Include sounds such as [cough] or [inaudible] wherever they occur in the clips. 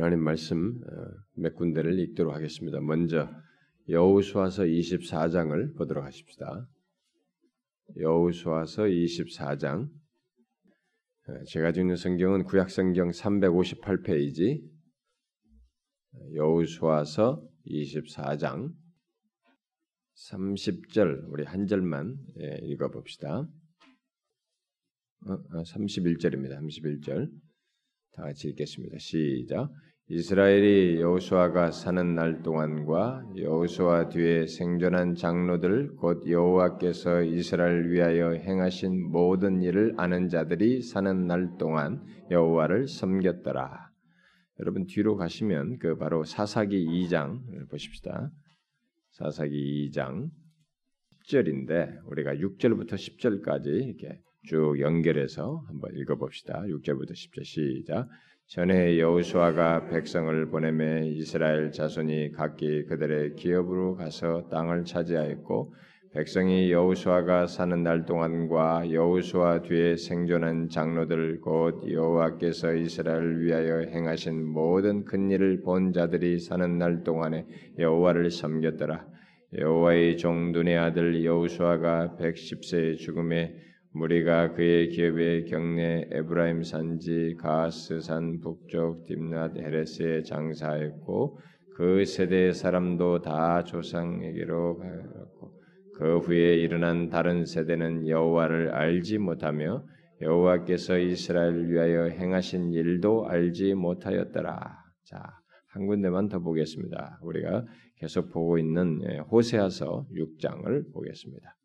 하나님 말씀 어, 몇 군데를 읽도록 하겠습니다. 먼저 여호수아서 24장을 보도록 하십시다. 여호수아서 24장 어, 제가 주는 성경은 구약 성경 358페이지 여호수아서 24장 30절 우리 한 절만 예, 읽어 봅시다. 31절입니다. 어, 31절. 다 같이 읽겠습니다. 시작. 이스라엘이 여호수아가 사는 날 동안과 여호수아 뒤에 생존한 장로들 곧 여호와께서 이스라엘 위하여 행하신 모든 일을 아는 자들이 사는 날 동안 여호와를 섬겼더라. 여러분 뒤로 가시면 그 바로 사사기 2장을 보십시다. 사사기 2장 10절인데 우리가 6절부터 10절까지 이렇게 쭉 연결해서 한번 읽어봅시다. 6절부터 10절 시작. 전에 여호수아가 백성을 보내매 이스라엘 자손이 각기 그들의 기업으로 가서 땅을 차지하였고 백성이 여호수아가 사는 날 동안과 여호수아 뒤에 생존한 장로들 곧 여호와께서 이스라엘을 위하여 행하신 모든 큰 일을 본 자들이 사는 날 동안에 여호와를 섬겼더라. 여호와의 종둔의 아들 여호수아가 110세의 죽음에 무리가 그의 기업의 경내 에브라임 산지 가스 산 북쪽 딥낫 헤레스에 장사했고 그 세대의 사람도 다 조상에게로 가였고 그 후에 일어난 다른 세대는 여호와를 알지 못하며 여호와께서 이스라엘을 위하여 행하신 일도 알지 못하였더라. 자, 한 군데만 더 보겠습니다. 우리가 계속 보고 있는 예, 호세아서 6장을 보겠습니다.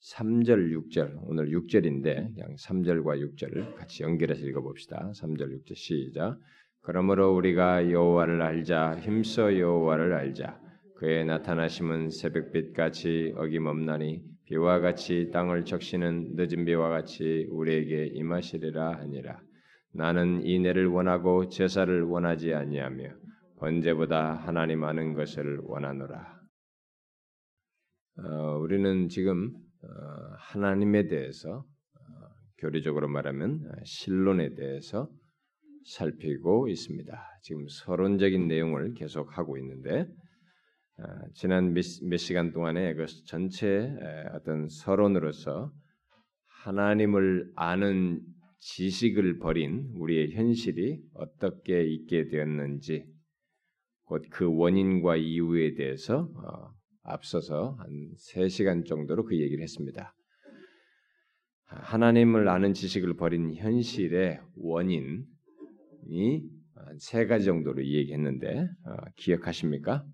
3절, 6절, 오늘 6절인데 그냥 3절과 6절을 같이 연결해서 읽어봅시다. 3절, 6절 시작. 그러므로 우리가 여호와를 알자, 힘써 여호와를 알자. 그의 나타나심은 새벽빛 같이 어김없나니 비와 같이 땅을 적시는 늦은 비와 같이 우리에게 임하시리라 하니라. 나는 이내를 원하고 제사를 원하지 아니하며 번제보다 하나님 아는 것을 원하노라. 어, 우리는 지금 어, 하나님에 대해서 어, 교리적으로 말하면 신론에 대해서 살피고 있습니다. 지금 서론적인 내용을 계속 하고 있는데 아, 지난 몇, 몇 시간 동안에 그 전체 어떤 서론으로서 하나님을 아는 지식을 버린 우리의 현실이 어떻게 있게 되었는지 곧 그 원인과 이유에 대해서 어, 앞서서 한 3시간 정도로 그 얘기를 했습니다. 하나님을 아는 지식을 버린 현실의 원인이 세 가지 정도로 얘기했는데 어, 기억하십니까?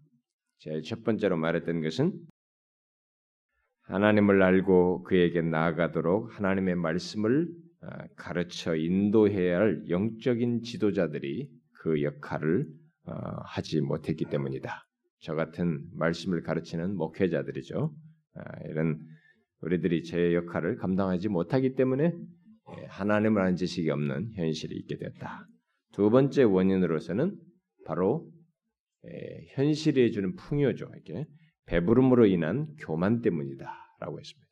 제일 첫 번째로 말했던 것은 하나님을 알고 그에게 나아가도록 하나님의 말씀을 아, 가르쳐 인도해야 할 영적인 지도자들이 그 역할을 어, 하지 못했기 때문이다. 저 같은 말씀을 가르치는 목회자들이죠. 아, 이런 우리들이 제 역할을 감당하지 못하기 때문에 예, 하나님을 아는 지식이 없는 현실이 있게 되었다. 두 번째 원인으로서는 바로 예, 현실에 주는 풍요죠. 이렇게 배부름으로 인한 교만 때문이다라고 했습니다.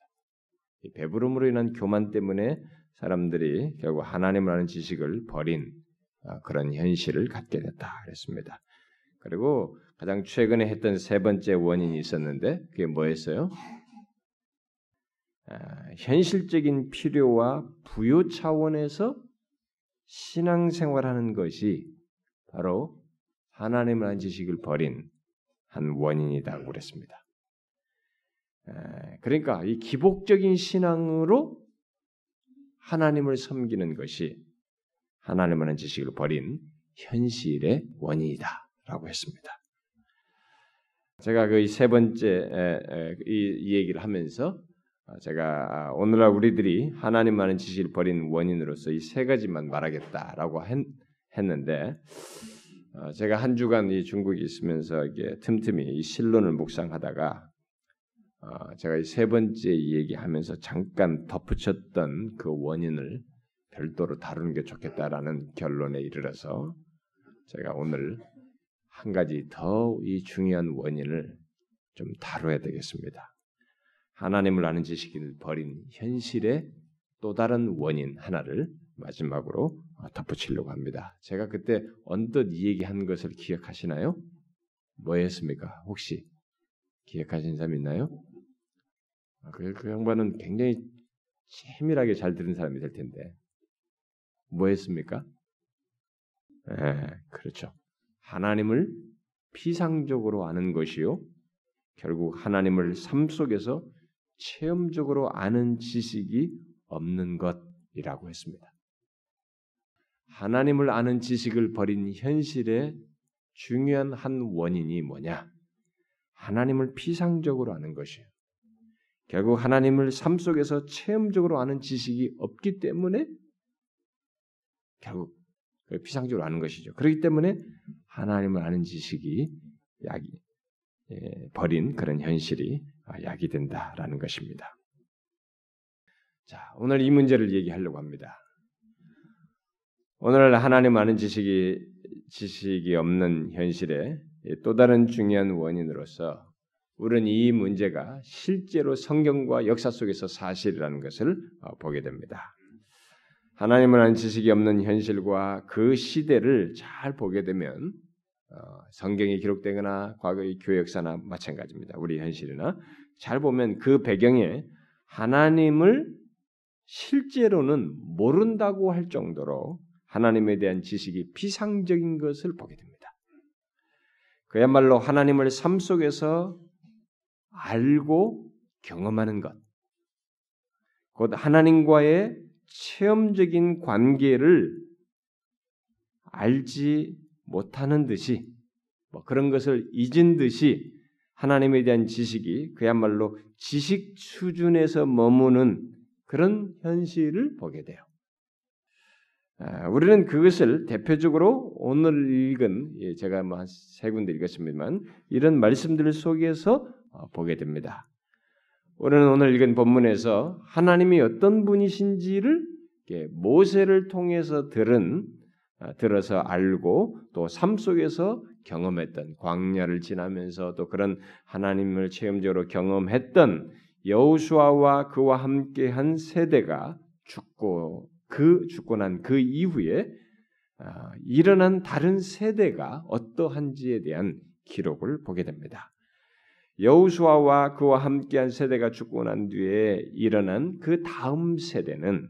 이 배부름으로 인한 교만 때문에 사람들이 결국 하나님을 아는 지식을 버린 아, 그런 현실을 갖게 됐다 그랬습니다. 그리고 가장 최근에 했던 세 번째 원인이 있었는데 그게 뭐였어요? 아, 현실적인 필요와 부요 차원에서 신앙생활하는 것이 바로 하나님을 한 지식을 버린 한 원인이라고 그랬습니다. 그러니까 이 기복적인 신앙으로 하나님을 섬기는 것이 하나님을 한 지식을 버린 현실의 원인이다 라고 했습니다. 제가 그 세 번째 이 얘기를 하면서 제가 오늘날 우리들이 하나님 많은 지식을 버린 원인으로서 이 세 가지만 말하겠다라고 했는데 어, 제가 한 주간 이 중국에 있으면서 이게 틈틈이 이 실론을 묵상하다가 어, 제가 이 세 번째 얘기하면서 잠깐 덧붙였던 그 원인을 별도로 다루는 게 좋겠다라는 결론에 이르러서 제가 오늘 한 가지 더 이 중요한 원인을 좀 다뤄야 되겠습니다. 하나님을 아는 지식을 버린 현실의 또 다른 원인 하나를 마지막으로 덧붙이려고 합니다. 제가 그때 언뜻 이 얘기한 것을 기억하시나요? 뭐였습니까? 혹시 기억하시는 사람 있나요? 그, 그 양반은 굉장히 세밀하게 잘 들은 사람이 될 텐데 뭐였습니까? 예, 그렇죠. 하나님을 피상적으로 아는 것이요. 결국 하나님을 삶 속에서 체험적으로 아는 지식이 없는 것이라고 했습니다. 하나님을 아는 지식을 버린 현실의 중요한 한 원인이 뭐냐? 하나님을 피상적으로 아는 것이에요. 결국 하나님을 삶 속에서 체험적으로 아는 지식이 없기 때문에 결국 피상적으로 아는 것이죠. 그렇기 때문에 하나님을 아는 지식이 약이 예, 버린 그런 현실이 약이 된다라는 것입니다. 자, 오늘 이 문제를 얘기하려고 합니다. 오늘 하나님 아는 지식이 지식이 없는 현실의 또 다른 중요한 원인으로서 우리는 이 문제가 실제로 성경과 역사 속에서 사실이라는 것을 어, 보게 됩니다. 하나님을 아는 지식이 없는 현실과 그 시대를 잘 보게 되면 어, 성경에 기록되거나 과거의 교회 역사나 마찬가지입니다. 우리 현실이나 잘 보면 그 배경에 하나님을 실제로는 모른다고 할 정도로 하나님에 대한 지식이 피상적인 것을 보게 됩니다. 그야말로 하나님을 삶 속에서 알고 경험하는 것, 곧 하나님과의 체험적인 관계를 알지 못하는 듯이 뭐 그런 것을 잊은 듯이 하나님에 대한 지식이 그야말로 지식 수준에서 머무는 그런 현실을 보게 돼요. 아, 우리는 그것을 대표적으로 오늘 읽은 예, 제가 뭐 한 세 군데 읽었습니다만 이런 말씀들 속에서 어, 보게 됩니다. 우리는 오늘 읽은 본문에서 하나님이 어떤 분이신지를 모세를 통해서 들은 아, 들어서 알고 또 삶 속에서 경험했던 광야를 지나면서 또 그런 하나님을 체험적으로 경험했던 여호수아와 그와 함께한 세대가 죽고 그 죽고 난 그 이후에 아, 일어난 다른 세대가 어떠한지에 대한 기록을 보게 됩니다. 여우수아와 그와 함께한 세대가 죽고 난 뒤에 일어난 그 다음 세대는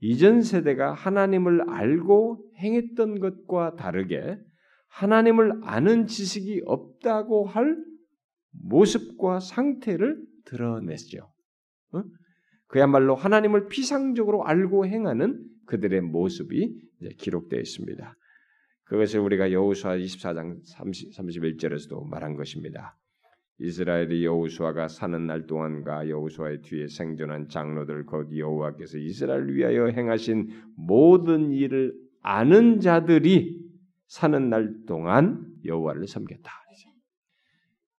이전 세대가 하나님을 알고 행했던 것과 다르게 하나님을 아는 지식이 없다고 할 모습과 상태를 드러냈죠. 어? 그야말로 하나님을 피상적으로 알고 행하는 그들의 모습이 기록되어 있습니다. 그것을 우리가 여호수아 24장 30, 31절에서도 말한 것입니다. 이스라엘이 여호수아가 사는 날 동안과 여호수아의 뒤에 생존한 장로들 곧 여호와께서 이스라엘을 위하여 행하신 모든 일을 아는 자들이 사는 날 동안 여호와를 섬겼다.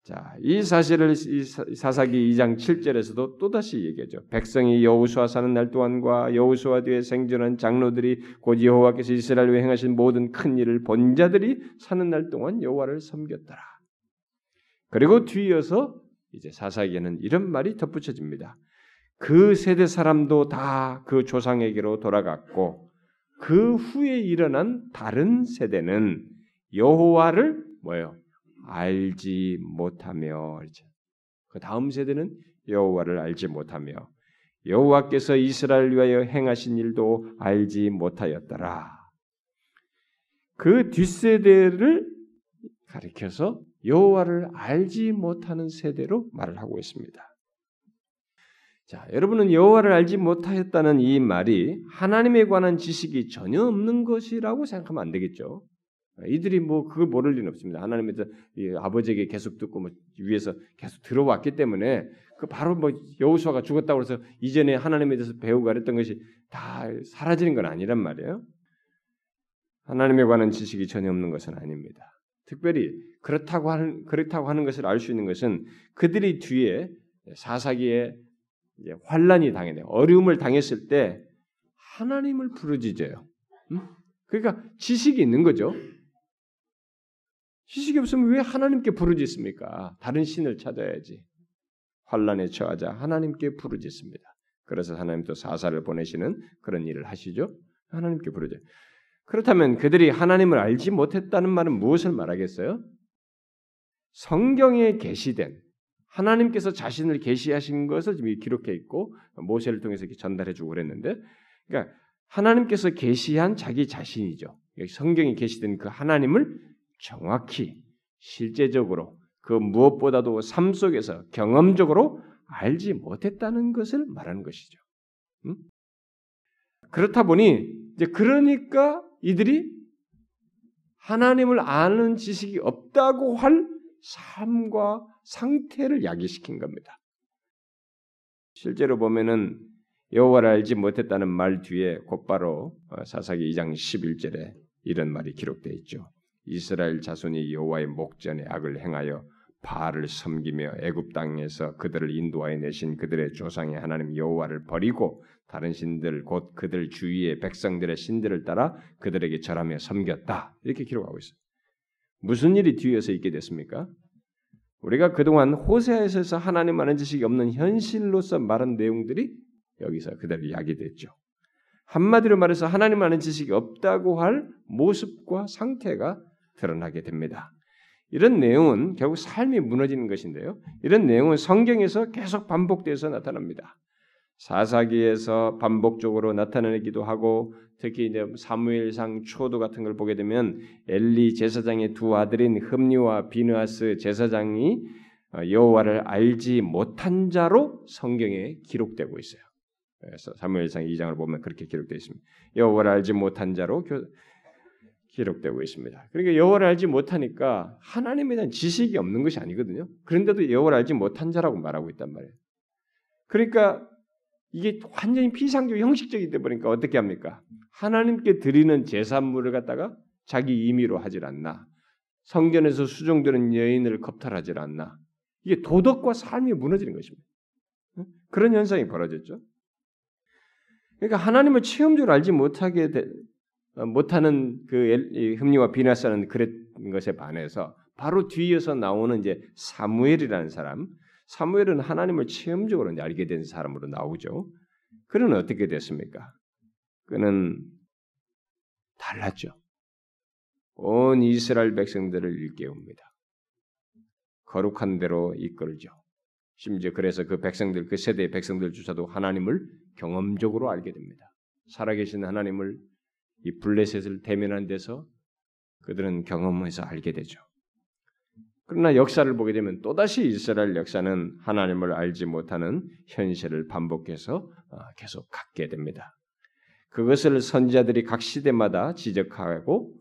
자, 이 사실을 사사기 2장 7절에서도 또다시 얘기하죠. 백성이 여호수아 사는 날 동안과 여호수아 뒤에 생존한 장로들이 곧 여호와께서 이스라엘 위에 행하신 모든 큰 일을 본 자들이 사는 날 동안 여호와를 섬겼더라. 그리고 뒤이어서 이제 사사기에는 이런 말이 덧붙여집니다. 그 세대 사람도 다 그 조상에게로 돌아갔고 그 후에 일어난 다른 세대는 여호와를 뭐요? 알지 못하며 그 다음 세대는 여호와를 알지 못하며 여호와께서 이스라엘 위하여 행하신 일도 알지 못하였더라. 그 뒷세대를 가리켜서 여호와를 알지 못하는 세대로 말을 하고 있습니다. 자, 여러분은 여호와를 알지 못하였다는 이 말이 하나님에 관한 지식이 전혀 없는 것이라고 생각하면 안 되겠죠. 이들이 뭐 그걸 모를 리는 없습니다. 하나님에 대 아버지에게 계속 듣고 뭐 위에서 계속 들어왔기 때문에 그 바로 뭐 여호수아가 죽었다고 해서 이전에 하나님에 대해서 배우고 그랬던 것이 다 사라지는 건 아니란 말이에요. 하나님에 관한 지식이 전혀 없는 것은 아닙니다. 특별히 그렇다고 하는 그렇다고 하는 것을 알 수 있는 것은 그들이 뒤에 사사기에 환란이 당했네 어려움을 당했을 때 하나님을 부르짖어요. 음? 그러니까 지식이 있는 거죠. 지식이 없으면 왜 하나님께 부르짖습니까? 다른 신을 찾아야지. 환란에 처하자 하나님께 부르짖습니다. 그래서 하나님 또 사사를 보내시는 그런 일을 하시죠. 하나님께 부르죠. 그렇다면 그들이 하나님을 알지 못했다는 말은 무엇을 말하겠어요? 성경에 계시된 하나님께서 자신을 계시하신 것을 지금 기록해 있고 모세를 통해서 전달해 주고 그랬는데 그러니까 하나님께서 계시한 자기 자신이죠. 성경에 계시된 그 하나님을 정확히 실제적으로 그 무엇보다도 삶 속에서 경험적으로 알지 못했다는 것을 말하는 것이죠. 음? 그렇다 보니 이제 그러니까 이들이 하나님을 아는 지식이 없다고 할 삶과 상태를 야기시킨 겁니다. 실제로 보면은 여호와를 알지 못했다는 말 뒤에 곧바로 어, 사사기 2장 11절에 이런 말이 기록되어 있죠. 이스라엘 자손이 여호와의 목전에 악을 행하여 바알을 섬기며 애굽 땅에서 그들을 인도하여 내신 그들의 조상의 하나님 여호와를 버리고 다른 신들 곧 그들 주위의 백성들의 신들을 따라 그들에게 절하며 섬겼다 이렇게 기록하고 있어요. 무슨 일이 뒤에서 있게 됐습니까? 우리가 그동안 호세아에서 하나님 아는 지식이 없는 현실로서 말한 내용들이 여기서 그대로 이야기됐죠. 한마디로 말해서 하나님 아는 지식이 없다고 할 모습과 상태가 드러나게 됩니다. 이런 내용은 결국 삶이 무너지는 것인데요. 이런 내용은 성경에서 계속 반복돼서 나타납니다. 사사기에서 반복적으로 나타나기도 하고 특히 이제 사무엘상 초도 같은 걸 보게 되면 엘리 제사장의 두 아들인 흠리와 비느하스 제사장이 어, 여호와를 알지 못한 자로 성경에 기록되고 있어요. 그래서 사무엘상 2장을 보면 그렇게 기록되어 있습니다. 여호와를 알지 못한 자로 기록되고 있습니다. 그러니까 여호와를 알지 못하니까 하나님에 대한 지식이 없는 것이 아니거든요. 그런데도 여호와를 알지 못한 자라고 말하고 있단 말이에요. 그러니까 이게 완전히 피상적 형식적이 돼 버리니까 어떻게 합니까? 하나님께 드리는 제산물을 갖다가 자기 임의로 하질 않나. 성전에서 수종되는 여인을 겁탈하질 않나. 이게 도덕과 삶이 무너지는 것입니다. 그런 현상이 벌어졌죠. 그러니까 하나님을 체험적으로 알지 못하게 되, 어, 못하는 그 흠리와 비나스는 그랬던 것에 반해서 바로 뒤에서 나오는 이제 사무엘이라는 사람, 사무엘은 하나님을 체험적으로 알게 된 사람으로 나오죠. 그는 어떻게 됐습니까? 그는 달랐죠. 온 이스라엘 백성들을 일깨웁니다. 거룩한 대로 이끌죠. 심지어 그래서 그 백성들, 그 세대의 백성들조차도 하나님을 경험적으로 알게 됩니다. 살아계신 하나님을 이 블레셋을 대면한 데서 그들은 경험해서 알게 되죠. 그러나 역사를 보게 되면 또다시 이스라엘 역사는 하나님을 알지 못하는 현실을 반복해서 어, 계속 갖게 됩니다. 그것을 선지자들이 각 시대마다 지적하고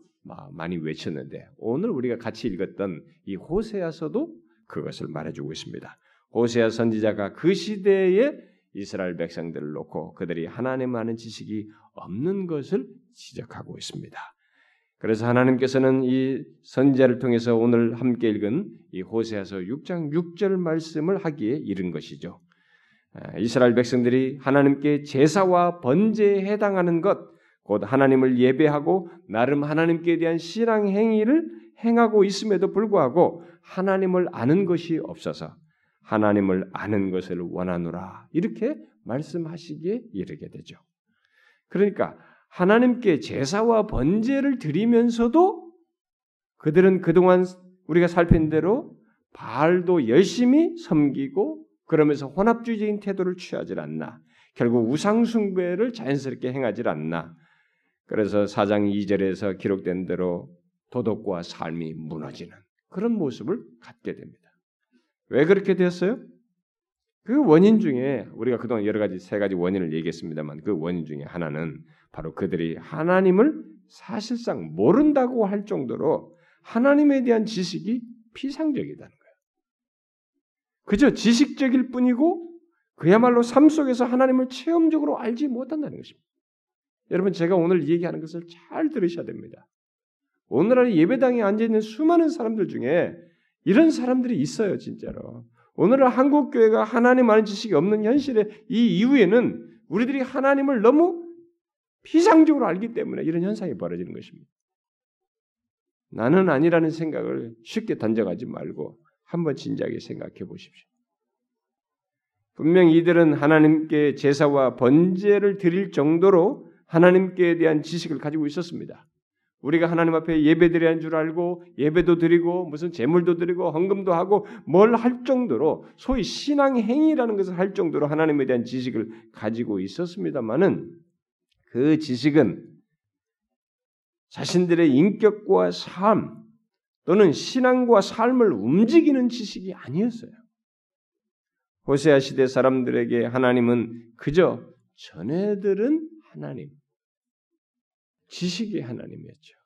많이 외쳤는데 오늘 우리가 같이 읽었던 이 호세아서도 그것을 말해주고 있습니다. 호세아 선지자가 그 시대에 이스라엘 백성들을 놓고 그들이 하나님 아는 지식이 없는 것을 지적하고 있습니다. 그래서 하나님께서는 이 선지자를 통해서 오늘 함께 읽은 이 호세아서 6장 6절 말씀을 하기에 이른 것이죠. 아, 이스라엘 백성들이 하나님께 제사와 번제에 해당하는 것, 곧 하나님을 예배하고 나름 하나님께 대한 신앙 행위를 행하고 있음에도 불구하고 하나님을 아는 것이 없어서 하나님을 아는 것을 원하노라 이렇게 말씀하시기에 이르게 되죠. 그러니까 하나님께 제사와 번제를 드리면서도 그들은 그동안 우리가 살핀 대로 바알도 열심히 섬기고 그러면서 혼합주의적인 태도를 취하지 않나. 결국 우상숭배를 자연스럽게 행하지 않나. 그래서 사장 2절에서 기록된 대로 도덕과 삶이 무너지는 그런 모습을 갖게 됩니다. 왜 그렇게 되었어요? 그 원인 중에 우리가 그동안 여러 가지 세 가지 원인을 얘기했습니다만 그 원인 중에 하나는 바로 그들이 하나님을 사실상 모른다고 할 정도로 하나님에 대한 지식이 피상적이다는 거예요. 그저 지식적일 뿐이고 그야말로 삶 속에서 하나님을 체험적으로 알지 못한다는 것입니다. 여러분 제가 오늘 얘기하는 것을 잘 들으셔야 됩니다. 오늘날 예배당에 앉아 있는 수많은 사람들 중에 이런 사람들이 있어요, 진짜로. 오늘날 한국 교회가 하나님 아는 지식이 없는 현실의 이 이후에는 우리들이 하나님을 너무 피상적으로 알기 때문에 이런 현상이 벌어지는 것입니다. 나는 아니라는 생각을 쉽게 던져가지 말고 한번 진지하게 생각해 보십시오. 분명 이들은 하나님께 제사와 번제를 드릴 정도로 하나님께 대한 지식을 가지고 있었습니다. 우리가 하나님 앞에 예배드려야 줄 알고 예배도 드리고 무슨 제물도 드리고 헌금도 하고 뭘 할 정도로 소위 신앙 행위라는 것을 할 정도로 하나님에 대한 지식을 가지고 있었습니다만은 그 지식은 자신들의 인격과 삶 또는 신앙과 삶을 움직이는 지식이 아니었어요. 호세아 시대 사람들에게 하나님은 그저 전해들은 하나님, 지식의 하나님이었죠.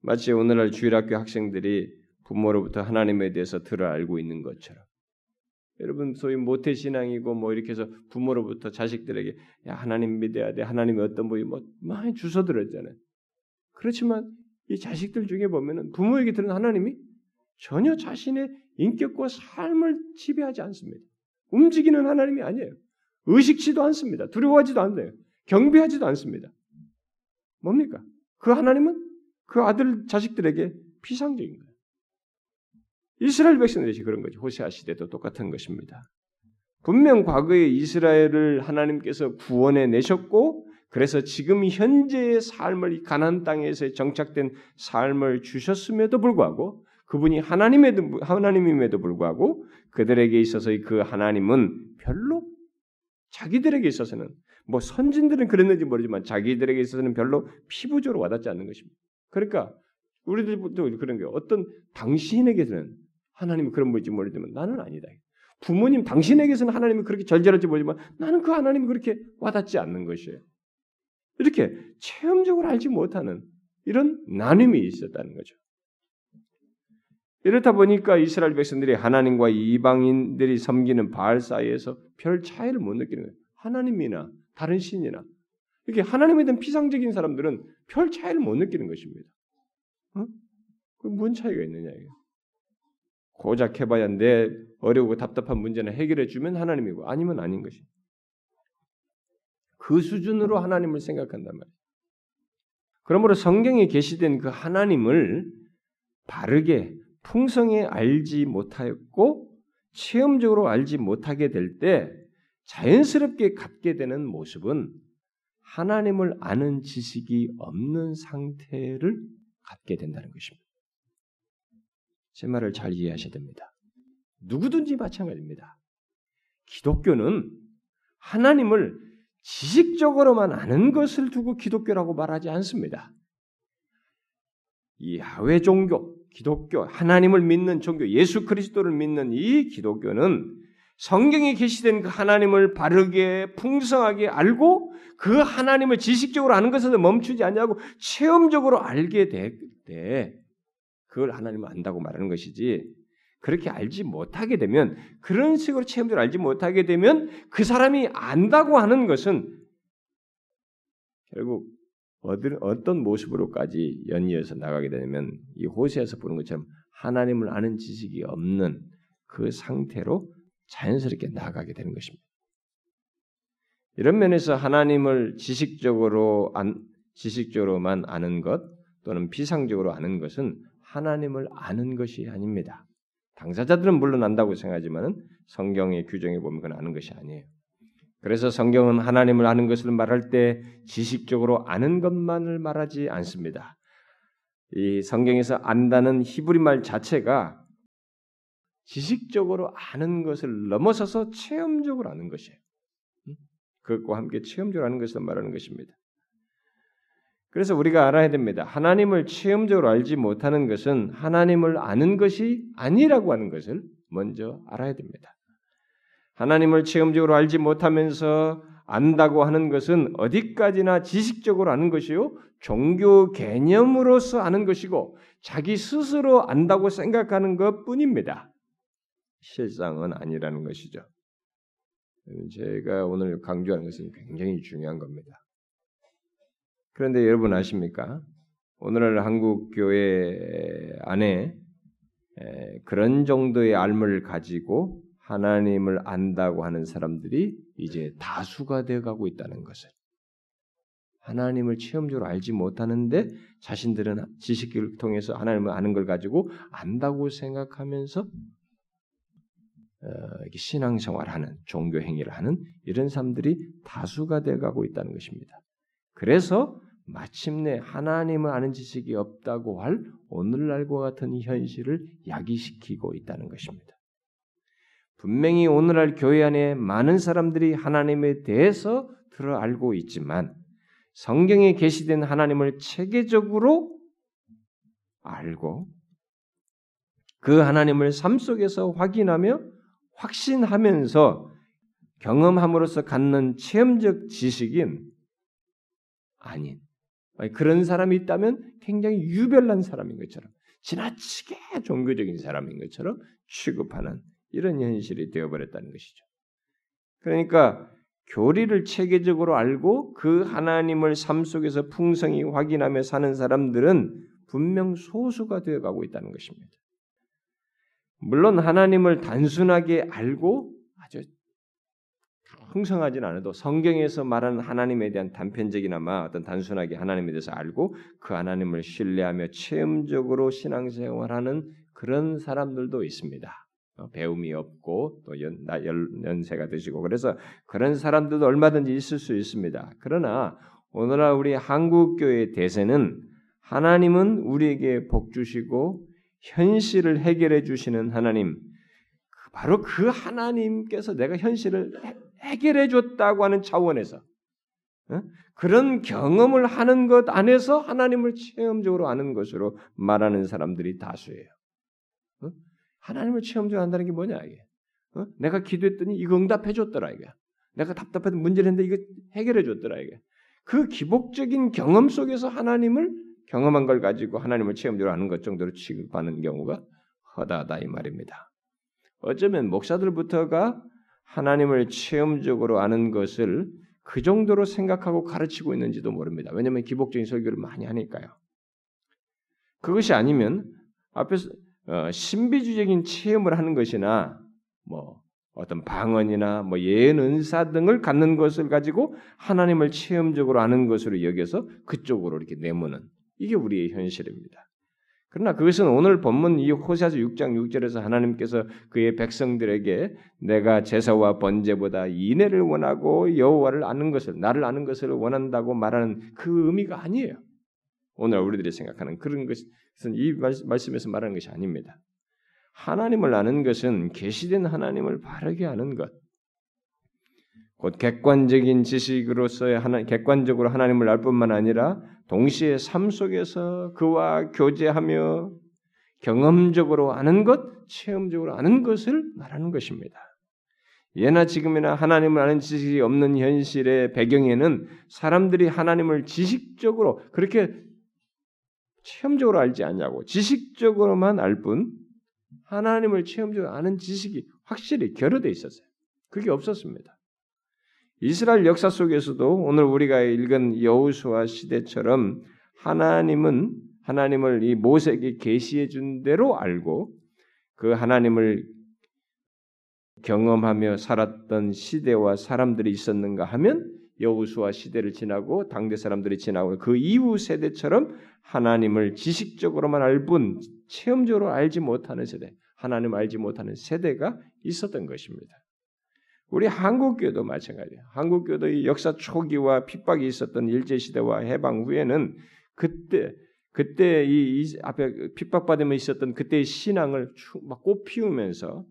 마치 오늘날 주일학교 학생들이 부모로부터 하나님에 대해서 들어 알고 있는 것처럼. 여러분 소위 모태 신앙이고 뭐 이렇게 해서 부모로부터 자식들에게 야 하나님 믿어야 돼 하나님이 어떤 분이 뭐 많이 주워 들었잖아요. 그렇지만 이 자식들 중에 보면은 부모에게 들은 하나님이 전혀 자신의 인격과 삶을 지배하지 않습니다. 움직이는 하나님이 아니에요. 의식치도 않습니다. 두려워하지도 않아요. 경배하지도 않습니다. 뭡니까? 그 하나님은 그 아들 자식들에게 피상적인 거예요. 이스라엘 백성들이 그런 거죠. 호세아 시대도 똑같은 것입니다. 분명 과거에 이스라엘을 하나님께서 구원해 내셨고 그래서 지금 현재의 삶을 가난 땅에서 정착된 삶을 주셨음에도 불구하고 그분이 하나님에도 하나님임에도 불구하고 그들에게 있어서 그 하나님은 별로 자기들에게 있어서는 뭐 선진들은 그랬는지 모르지만 자기들에게 있어서는 별로 피부적으로 와닿지 않는 것입니다. 그러니까 우리들도 그런 게 어떤 당신에게서는 하나님이 그런 분인지 모르지만 나는 아니다. 부모님 당신에게서는 하나님이 그렇게 절절할지 모르지만 나는 그 하나님이 그렇게 와닿지 않는 것이에요. 이렇게 체험적으로 알지 못하는 이런 나눔이 있었다는 거죠. 이렇다 보니까 이스라엘 백성들이 하나님과 이방인들이 섬기는 바알 사이에서 별 차이를 못 느끼는 거예요. 하나님이나 다른 신이나 이렇게 하나님에 대한 피상적인 사람들은 별 차이를 못 느끼는 것입니다. 어? 그뭔 차이가 있느냐 이게. 고작 해봐야 내 어려우고 답답한 문제는 해결해 주면 하나님이고 아니면 아닌 것이. 그 수준으로 하나님을 생각한단 말이에요. 그러므로 성경에 계시된 그 하나님을 바르게 풍성히 알지 못하였고 체험적으로 알지 못하게 될 때 자연스럽게 갖게 되는 모습은 하나님을 아는 지식이 없는 상태를 갖게 된다는 것입니다. 제 말을 잘 이해하셔야 됩니다. 누구든지 마찬가지입니다. 기독교는 하나님을 지식적으로만 아는 것을 두고 기독교라고 말하지 않습니다. 이 야외 종교, 기독교, 하나님을 믿는 종교, 예수 그리스도를 믿는 이 기독교는 성경에 계시된 그 하나님을 바르게 풍성하게 알고 그 하나님을 지식적으로 아는 것에서 멈추지 않냐고 체험적으로 알게 될 때 그걸 하나님을 안다고 말하는 것이지 그렇게 알지 못하게 되면 그런 식으로 체험적으로 알지 못하게 되면 그 사람이 안다고 하는 것은 결국 어떤 모습으로까지 연이어서 나가게 되면 이 호세에서 보는 것처럼 하나님을 아는 지식이 없는 그 상태로 자연스럽게 나아가게 되는 것입니다. 이런 면에서 하나님을 지식적으로 안, 지식적으로만 아는 것 또는 비상적으로 아는 것은 하나님을 아는 것이 아닙니다. 당사자들은 물론 안다고 생각하지만 성경의 규정에 보면 그건 아는 것이 아니에요. 그래서 성경은 하나님을 아는 것을 말할 때 지식적으로 아는 것만을 말하지 않습니다. 이 성경에서 안다는 히브리 말 자체가 지식적으로 아는 것을 넘어서서 체험적으로 아는 것이에요. 그것과 함께 체험적으로 아는 것을 말하는 것입니다. 그래서 우리가 알아야 됩니다. 하나님을 체험적으로 알지 못하는 것은 하나님을 아는 것이 아니라고 하는 것을 먼저 알아야 됩니다. 하나님을 체험적으로 알지 못하면서 안다고 하는 것은 어디까지나 지식적으로 아는 것이요, 종교 개념으로서 아는 것이고, 자기 스스로 안다고 생각하는 것 뿐입니다. 실상은 아니라는 것이죠. 제가 오늘 강조하는 것은 굉장히 중요한 겁니다. 그런데 여러분 아십니까? 오늘날 한국 교회 안에 그런 정도의 알을 가지고 하나님을 안다고 하는 사람들이 이제 다수가 되어 가고 있다는 것을. 하나님을 체험적으로 알지 못하는데 자신들은 지식을 통해서 하나님을 아는 걸 가지고 안다고 생각하면서 어, 신앙생활하는 종교 행위를 하는 이런 사람들이 다수가 되어가고 있다는 것입니다. 그래서 마침내 하나님을 아는 지식이 없다고 할 오늘날과 같은 현실을 야기시키고 있다는 것입니다. 분명히 오늘날 교회 안에 많은 사람들이 하나님에 대해서 들어 알고 있지만 성경에 계시된 하나님을 체계적으로 알고 그 하나님을 삶 속에서 확인하며 확신하면서 경험함으로써 갖는 체험적 지식인 아닌 그런 사람이 있다면 굉장히 유별난 사람인 것처럼 지나치게 종교적인 사람인 것처럼 취급하는 이런 현실이 되어버렸다는 것이죠. 그러니까 교리를 체계적으로 알고 그 하나님을 삶 속에서 풍성히 확인하며 사는 사람들은 분명 소수가 되어가고 있다는 것입니다. 물론 하나님을 단순하게 알고 아주 풍성하진 않아도 성경에서 말하는 하나님에 대한 단편적이나마 어떤 단순하게 하나님에 대해서 알고 그 하나님을 신뢰하며 체험적으로 신앙생활하는 그런 사람들도 있습니다. 어, 배움이 없고 또 연, 연세가 드시고 그래서 그런 사람들도 얼마든지 있을 수 있습니다. 그러나 오늘날 우리 한국 교회의 대세는 하나님은 우리에게 복 주시고 현실을 해결해 주시는 하나님 바로 그 하나님께서 내가 현실을 해결해 줬다고 하는 차원에서 그런 경험을 하는 것 안에서 하나님을 체험적으로 아는 것으로 말하는 사람들이 다수예요. 하나님을 체험적으로 한다는 게 뭐냐 이게? 내가 기도했더니 이거 응답해 줬더라 이게. 내가 답답해도 문제를 했는데 이거 해결해 줬더라 이게. 그 기복적인 경험 속에서 하나님을 경험한 걸 가지고 하나님을 체험적으로 하는 것 정도로 취급하는 경우가 허다하다 이 말입니다. 어쩌면 목사들부터가 하나님을 체험적으로 아는 것을 그 정도로 생각하고 가르치고 있는지도 모릅니다. 왜냐하면 기복적인 설교를 많이 하니까요. 그것이 아니면 앞에서 어, 신비주의적인 체험을 하는 것이나 뭐 어떤 방언이나 뭐 예언 은사 등을 갖는 것을 가지고 하나님을 체험적으로 아는 것으로 여겨서 그쪽으로 이렇게 내모는 이게 우리의 현실입니다. 그러나 그것은 오늘 본문 이 호세아서 6장 6절에서 하나님께서 그의 백성들에게 내가 제사와 번제보다 인애를 원하고 여호와를 아는 것을 나를 아는 것을 원한다고 말하는 그 의미가 아니에요. 오늘 우리들이 생각하는 그런 것은 이 말씀에서 말하는 것이 아닙니다. 하나님을 아는 것은 계시된 하나님을 바르게 아는 것. 곧 객관적인 지식으로서의 하나, 객관적으로 하나님을 알 뿐만 아니라 동시에 삶 속에서 그와 교제하며 경험적으로 아는 것, 체험적으로 아는 것을 말하는 것입니다. 예나 지금이나 하나님을 아는 지식이 없는 현실의 배경에는 사람들이 하나님을 지식적으로 그렇게 체험적으로 알지 않냐고 지식적으로만 알 뿐 하나님을 체험적으로 아는 지식이 확실히 결여돼 있었어요. 그게 없었습니다. 이스라엘 역사 속에서도 오늘 우리가 읽은 여우수아 시대처럼 하나님은 하나님을 이 모세에게 계시해 준 대로 알고 그 하나님을 경험하며 살았던 시대와 사람들이 있었는가 하면 여우수아 시대를 지나고 당대 사람들이 지나고 그 이후 세대처럼 하나님을 지식적으로만 알 뿐 체험적으로 알지 못하는 세대, 하나님 알지 못하는 세대가 있었던 것입니다. 우리 한국교도 마찬가지예요. 한국교도 역사 초기와 핍박이 있었던 일제 시대와 해방 후에는 그때 그때 이, 이 앞에 핍박받으며 있었던 그때의 신앙을 막 꽃피우면서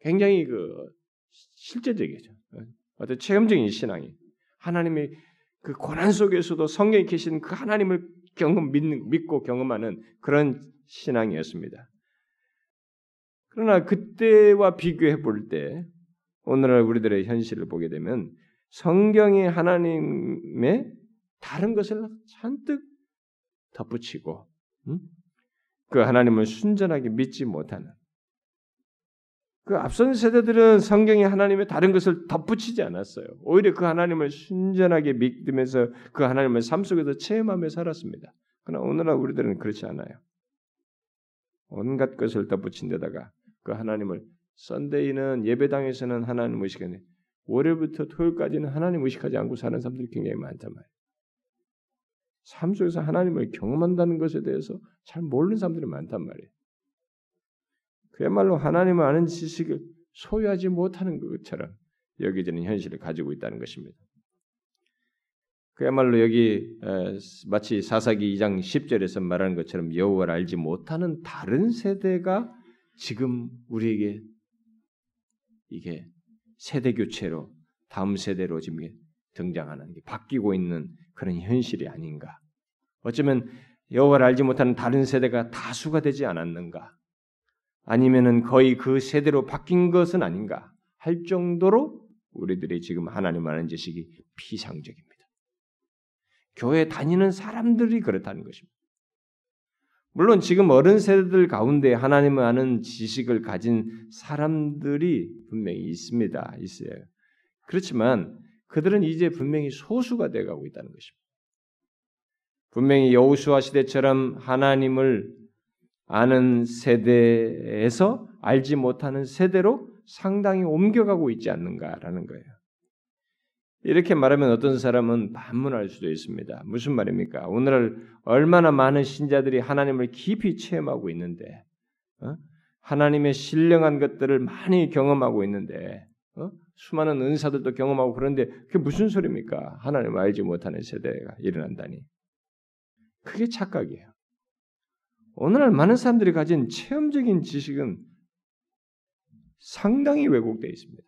굉장히 그 실제적이죠. 어떤 체험적인 신앙이 하나님의 그 고난 속에서도 성경에 계신 그 하나님을 경험 믿는 믿고 경험하는 그런 신앙이었습니다. 그러나 그때와 비교해 볼 때 오늘날 우리들의 현실을 보게 되면 성경의 하나님의 다른 것을 잔뜩 덧붙이고 음? 그 하나님을 순전하게 믿지 못하는 그 앞선 세대들은 성경의 하나님의 다른 것을 덧붙이지 않았어요. 오히려 그 하나님을 순전하게 믿으면서 그 하나님을 삶 속에서 체험하며 살았습니다. 그러나 오늘날 우리들은 그렇지 않아요. 온갖 것을 덧붙인 데다가 그 하나님을 썬데이는 예배당에서는 하나님 의식하네. 월요일부터 토요일까지는 하나님 의식하지 않고 사는 사람들이 굉장히 많단 말이에요. 삶 속에서 하나님을 경험한다는 것에 대해서 잘 모르는 사람들이 많단 말이에요. 그야말로 하나님을 아는 지식을 소유하지 못하는 것처럼 여기저는 현실을 가지고 있다는 것입니다. 그야말로 여기 마치 사사기 2장 10절에서 말하는 것처럼 여호와를 알지 못하는 다른 세대가 지금 우리에게 이게 세대 교체로 다음 세대로 지금 등장하는 게 바뀌고 있는 그런 현실이 아닌가. 어쩌면 여호와를 알지 못하는 다른 세대가 다수가 되지 않았는가? 아니면은 거의 그 세대로 바뀐 것은 아닌가 할 정도로 우리들이 지금 하나님 아는 지식이 피상적입니다. 교회 다니는 사람들이 그렇다는 것입니다. 물론 지금 어른 세대들 가운데 하나님을 아는 지식을 가진 사람들이 분명히 있습니다. 있어요. 그렇지만 그들은 이제 분명히 소수가 되어가고 있다는 것입니다. 분명히 여우수아 시대처럼 하나님을 아는 세대에서 알지 못하는 세대로 상당히 옮겨가고 있지 않는가라는 거예요. 이렇게 말하면 어떤 사람은 반문할 수도 있습니다. 무슨 말입니까? 오늘날 얼마나 많은 신자들이 하나님을 깊이 체험하고 있는데, 어? 하나님의 신령한 것들을 많이 경험하고 있는데, 어? 수많은 은사들도 경험하고 그런데 그게 무슨 소리입니까? 하나님을 알지 못하는 세대가 일어난다니. 그게 착각이에요. 오늘날 많은 사람들이 가진 체험적인 지식은 상당히 왜곡되어 있습니다.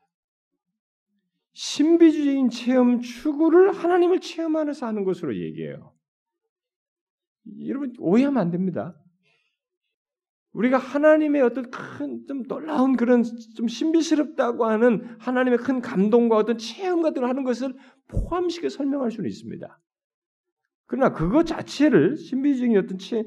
신비주의인 체험 추구를 하나님을 체험하면서 하는 것으로 얘기해요. 여러분 오해하면 안 됩니다. 우리가 하나님의 어떤 큰 좀 놀라운 그런 좀 신비스럽다고 하는 하나님의 큰 감동과 어떤 체험 같은 걸 하는 것을 포함시켜 설명할 수는 있습니다. 그러나 그것 자체를 신비적인 어떤 체,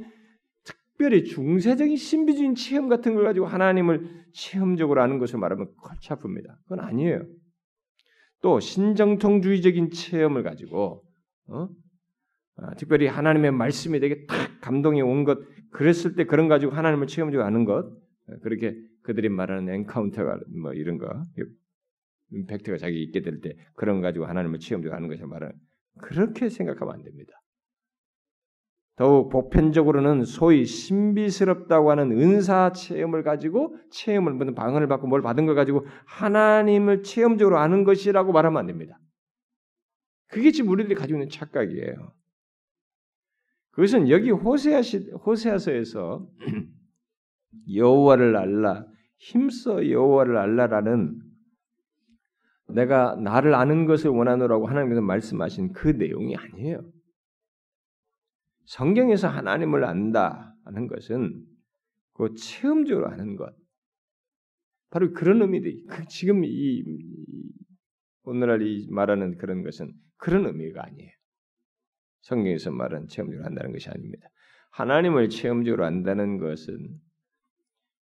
특별히 중세적인 신비적인 체험 같은 걸 가지고 하나님을 체험적으로 아는 것을 말하면 골치 아픕니다. 그건 아니에요. 또 신정통주의적인 체험을 가지고 어? 아, 특별히 하나님의 말씀이 되게 탁 감동이 온 것 그랬을 때 그런 가지고 하나님을 체험적으로 아는 것 어, 그렇게 그들이 말하는 엔카운터가 뭐 이런 거 임팩트가 자기 있게 될 때 그런 가지고 하나님을 체험적으로 아는 것을 말하는 그렇게 생각하면 안 됩니다. 더욱 보편적으로는 소위 신비스럽다고 하는 은사 체험을 가지고 체험을 무슨 방언을 받고 뭘 받은 걸 가지고 하나님을 체험적으로 아는 것이라고 말하면 안 됩니다. 그게 지금 우리들이 가지고 있는 착각이에요. 그것은 여기 호세아 시, 호세아서에서 [clears throat] 여호와를 알라 힘써 여호와를 알라라는 내가 나를 아는 것을 원하노라고 하나님께서 말씀하신 그 내용이 아니에요. 성경에서 하나님을 안다 하는 것은 그 체험적으로 하는 것. 바로 그런 의미들이 그 지금 이 오늘날 이 말하는 그런 것은 그런 의미가 아니에요. 성경에서 말하는 체험적으로 한다는 것이 아닙니다. 하나님을 체험적으로 안다는 것은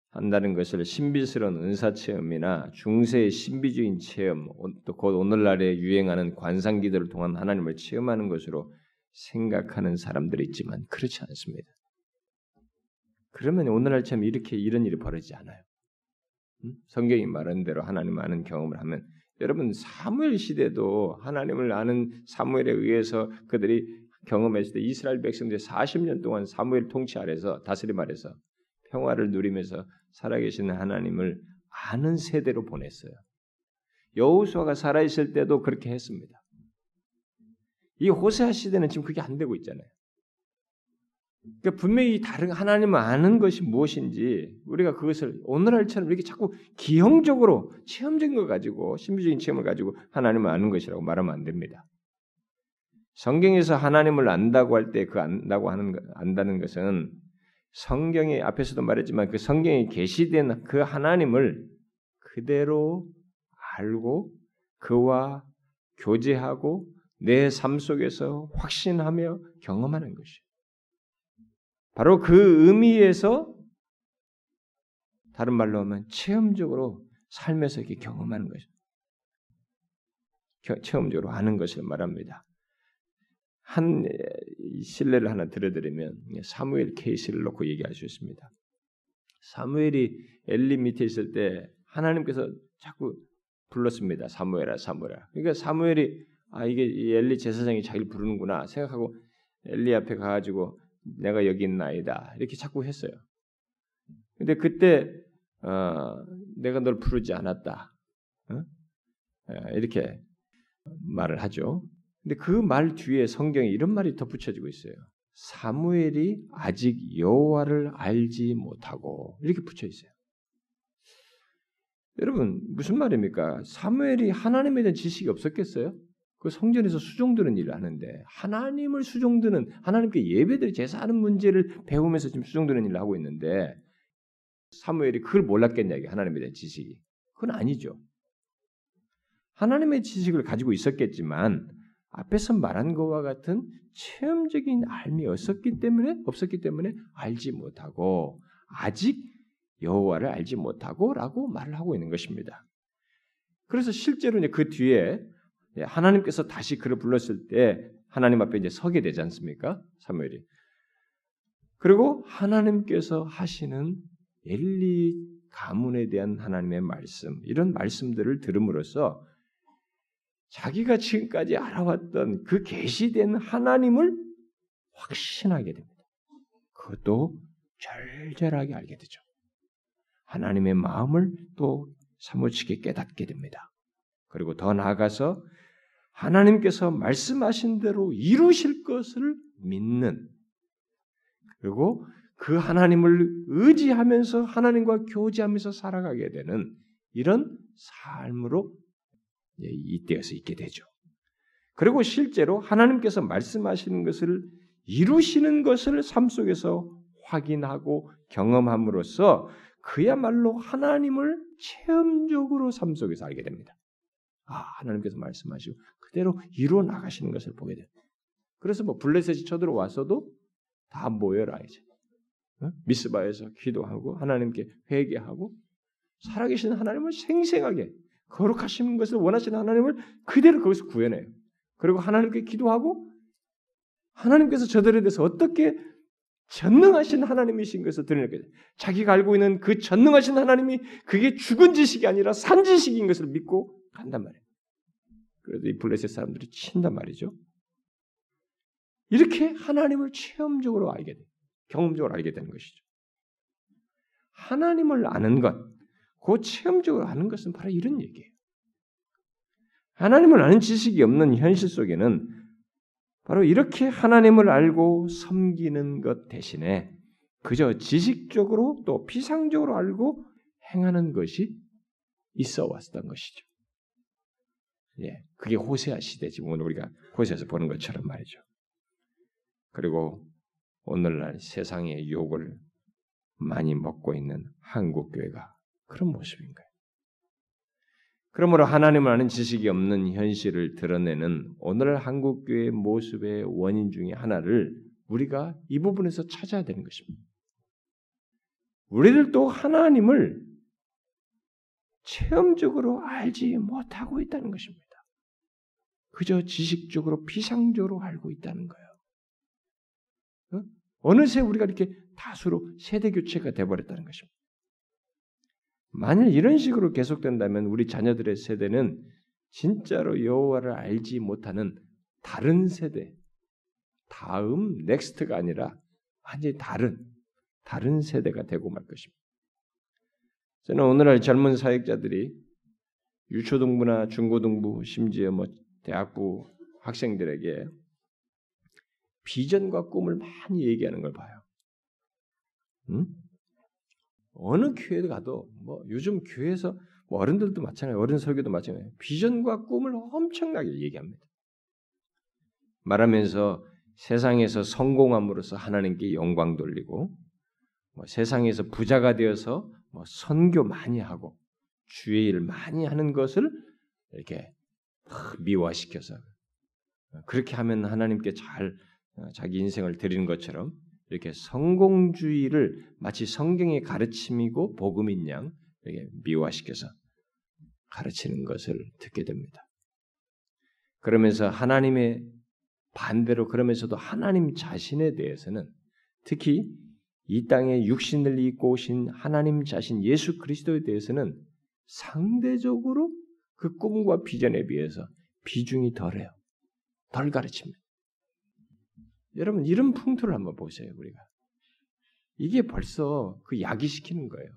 한다는 것을 신비스러운 은사 체험이나 중세의 신비주의 체험, 또 곧 오늘날에 유행하는 관상기들을 통한 하나님을 체험하는 것으로 생각하는 사람들이 있지만 그렇지 않습니다. 그러면 오늘날처럼 이렇게 이런 일이 벌어지지 않아요. 성경이 말하는 대로 하나님 아는 경험을 하면 여러분 사무엘 시대도 하나님을 아는 사무엘에 의해서 그들이 경험했을 때 이스라엘 백성들이 40년 동안 사무엘 통치 아래서 다스림 아래서 평화를 누리면서 살아계시는 하나님을 아는 세대로 보냈어요. 여호수아가 살아 있을 때도 그렇게 했습니다. 이 호세아 시대는 지금 그게 안 되고 있잖아요. 그러니까 분명히 다른 하나님을 아는 것이 무엇인지 우리가 그것을 오늘날처럼 이렇게 자꾸 기형적으로 체험적인 걸 가지고 신비적인 체험을 가지고 하나님을 아는 것이라고 말하면 안 됩니다. 성경에서 하나님을 안다고 할 때 그 안다고 하는 안다는 것은 성경에 앞에서도 말했지만 그 성경에 계시된 그 하나님을 그대로 알고 그와 교제하고 내 삶 속에서 확신하며 경험하는 것이 바로 그 의미에서 다른 말로 하면 체험적으로 삶에서 이렇게 경험하는 것이 체험적으로 아는 것을 말합니다. 한 신뢰를 하나 들어드리면 사무엘 케이스를 놓고 얘기할 수 있습니다. 사무엘이 엘리 밑에 있을 때 하나님께서 자꾸 불렀습니다. 사무엘아, 사무엘아. 그러니까 사무엘이 아 이게 엘리 제사장이 자기를 부르는구나 생각하고 엘리 앞에 가가지고 내가 여기 있나이다 이렇게 자꾸 했어요. 근데 그때 어, 내가 널 부르지 않았다 어? 이렇게 말을 하죠. 근데 그 말 뒤에 성경에 이런 말이 덧붙여지고 있어요. 사무엘이 아직 여호와를 알지 못하고 이렇게 붙여 있어요. 여러분 무슨 말입니까? 사무엘이 하나님에 대한 지식이 없었겠어요? 그 성전에서 수종드는 일을 하는데 하나님을 수종드는 하나님께 예배드리 제사하는 문제를 배우면서 지금 수종드는 일을 하고 있는데 사무엘이 그걸 몰랐겠냐 이게 하나님에 대한 지식이 그건 아니죠. 하나님의 지식을 가지고 있었겠지만 앞에서 말한 것과 같은 체험적인 알미 없었기 때문에 없었기 때문에 알지 못하고 아직 여호와를 알지 못하고라고 말을 하고 있는 것입니다. 그래서 실제로 이제 그 뒤에 하나님께서 다시 그를 불렀을 때 하나님 앞에 이제 서게 되지 않습니까? 사무엘이. 그리고 하나님께서 하시는 엘리 가문에 대한 하나님의 말씀, 이런 말씀들을 들음으로써 자기가 지금까지 알아왔던 그 계시된 하나님을 확신하게 됩니다. 그것도 절절하게 알게 되죠. 하나님의 마음을 또 사무치게 깨닫게 됩니다. 그리고 더 나아가서 하나님께서 말씀하신 대로 이루실 것을 믿는 그리고 그 하나님을 의지하면서 하나님과 교제하면서 살아가게 되는 이런 삶으로 이때에서 있게 되죠. 그리고 실제로 하나님께서 말씀하시는 것을 이루시는 것을 삶 속에서 확인하고 경험함으로써 그야말로 하나님을 체험적으로 삶 속에서 알게 됩니다. 아, 하나님께서 말씀하시고 그대로 이루어 나가시는 것을 보게 돼요. 그래서 뭐 블레셋이 쳐들어와서도 다 모여라 이제. 어? 미스바에서 기도하고 하나님께 회개하고 살아계신 하나님을 생생하게 거룩하신 것을 원하시는 하나님을 그대로 거기서 구해내요. 그리고 하나님께 기도하고 하나님께서 저들에 대해서 어떻게 전능하신 하나님이신 것을 드러내게 돼. 자기가 알고 있는 그 전능하신 하나님이 그게 죽은 지식이 아니라 산 지식인 것을 믿고 간단 말이에요. 그래도 이 블레셋 사람들이 친단 말이죠. 이렇게 하나님을 체험적으로 알게 돼. 경험적으로 알게 되는 것이죠. 하나님을 아는 것, 그 체험적으로 아는 것은 바로 이런 얘기예요. 하나님을 아는 지식이 없는 현실 속에는 바로 이렇게 하나님을 알고 섬기는 것 대신에 그저 지식적으로 또 피상적으로 알고 행하는 것이 있어 왔던 것이죠. 예, 그게 호세아 시대지 오늘 우리가 호세에서 보는 것처럼 말이죠. 그리고 오늘날 세상의 유혹을 많이 먹고 있는 한국 교회가 그런 모습인 가요 그러므로 하나님을 아는 지식이 없는 현실을 드러내는 오늘 한국 교회의 모습의 원인 중의 하나를 우리가 이 부분에서 찾아야 되는 것입니다. 우리들도 하나님을 체험적으로 알지 못하고 있다는 것입니다. 그저 지식적으로 피상적으로 알고 있다는 거예요. 어? 어느새 우리가 이렇게 다수로 세대 교체가 돼버렸다는 것입니다. 만일 이런 식으로 계속된다면 우리 자녀들의 세대는 진짜로 여호와를 알지 못하는 다른 세대, 다음 next가 아니라 완전히 다른 다른 세대가 되고 말 것입니다. 저는 오늘날 젊은 사역자들이 유초등부나 중고등부 심지어 뭐 대학부 학생들에게 비전과 꿈을 많이 얘기하는 걸 봐요. 응? 어느 교회에 가도 뭐 요즘 교회에서 뭐 어른들도 마찬가지, 어른 설교도 마찬가지. 비전과 꿈을 엄청나게 얘기합니다. 말하면서 세상에서 성공함으로써 하나님께 영광 돌리고 뭐 세상에서 부자가 되어서 뭐 선교 많이 하고 주의 일 많이 하는 것을 이렇게 미화시켜서 그렇게 하면 하나님께 잘 어, 자기 인생을 드리는 것처럼 이렇게 성공주의를 마치 성경의 가르침이고 복음인 양 이렇게 미화시켜서 가르치는 것을 듣게 됩니다. 그러면서 하나님의 반대로 그러면서도 하나님 자신에 대해서는 특히 이 땅에 육신을 입고 오신 하나님 자신 예수 그리스도에 대해서는 상대적으로 그 꿈과 비전에 비해서 비중이 덜해요. 덜 가르칩니다. 여러분 이런 풍토를 한번 보세요 우리가. 이게 벌써 그 야기시키는 거예요.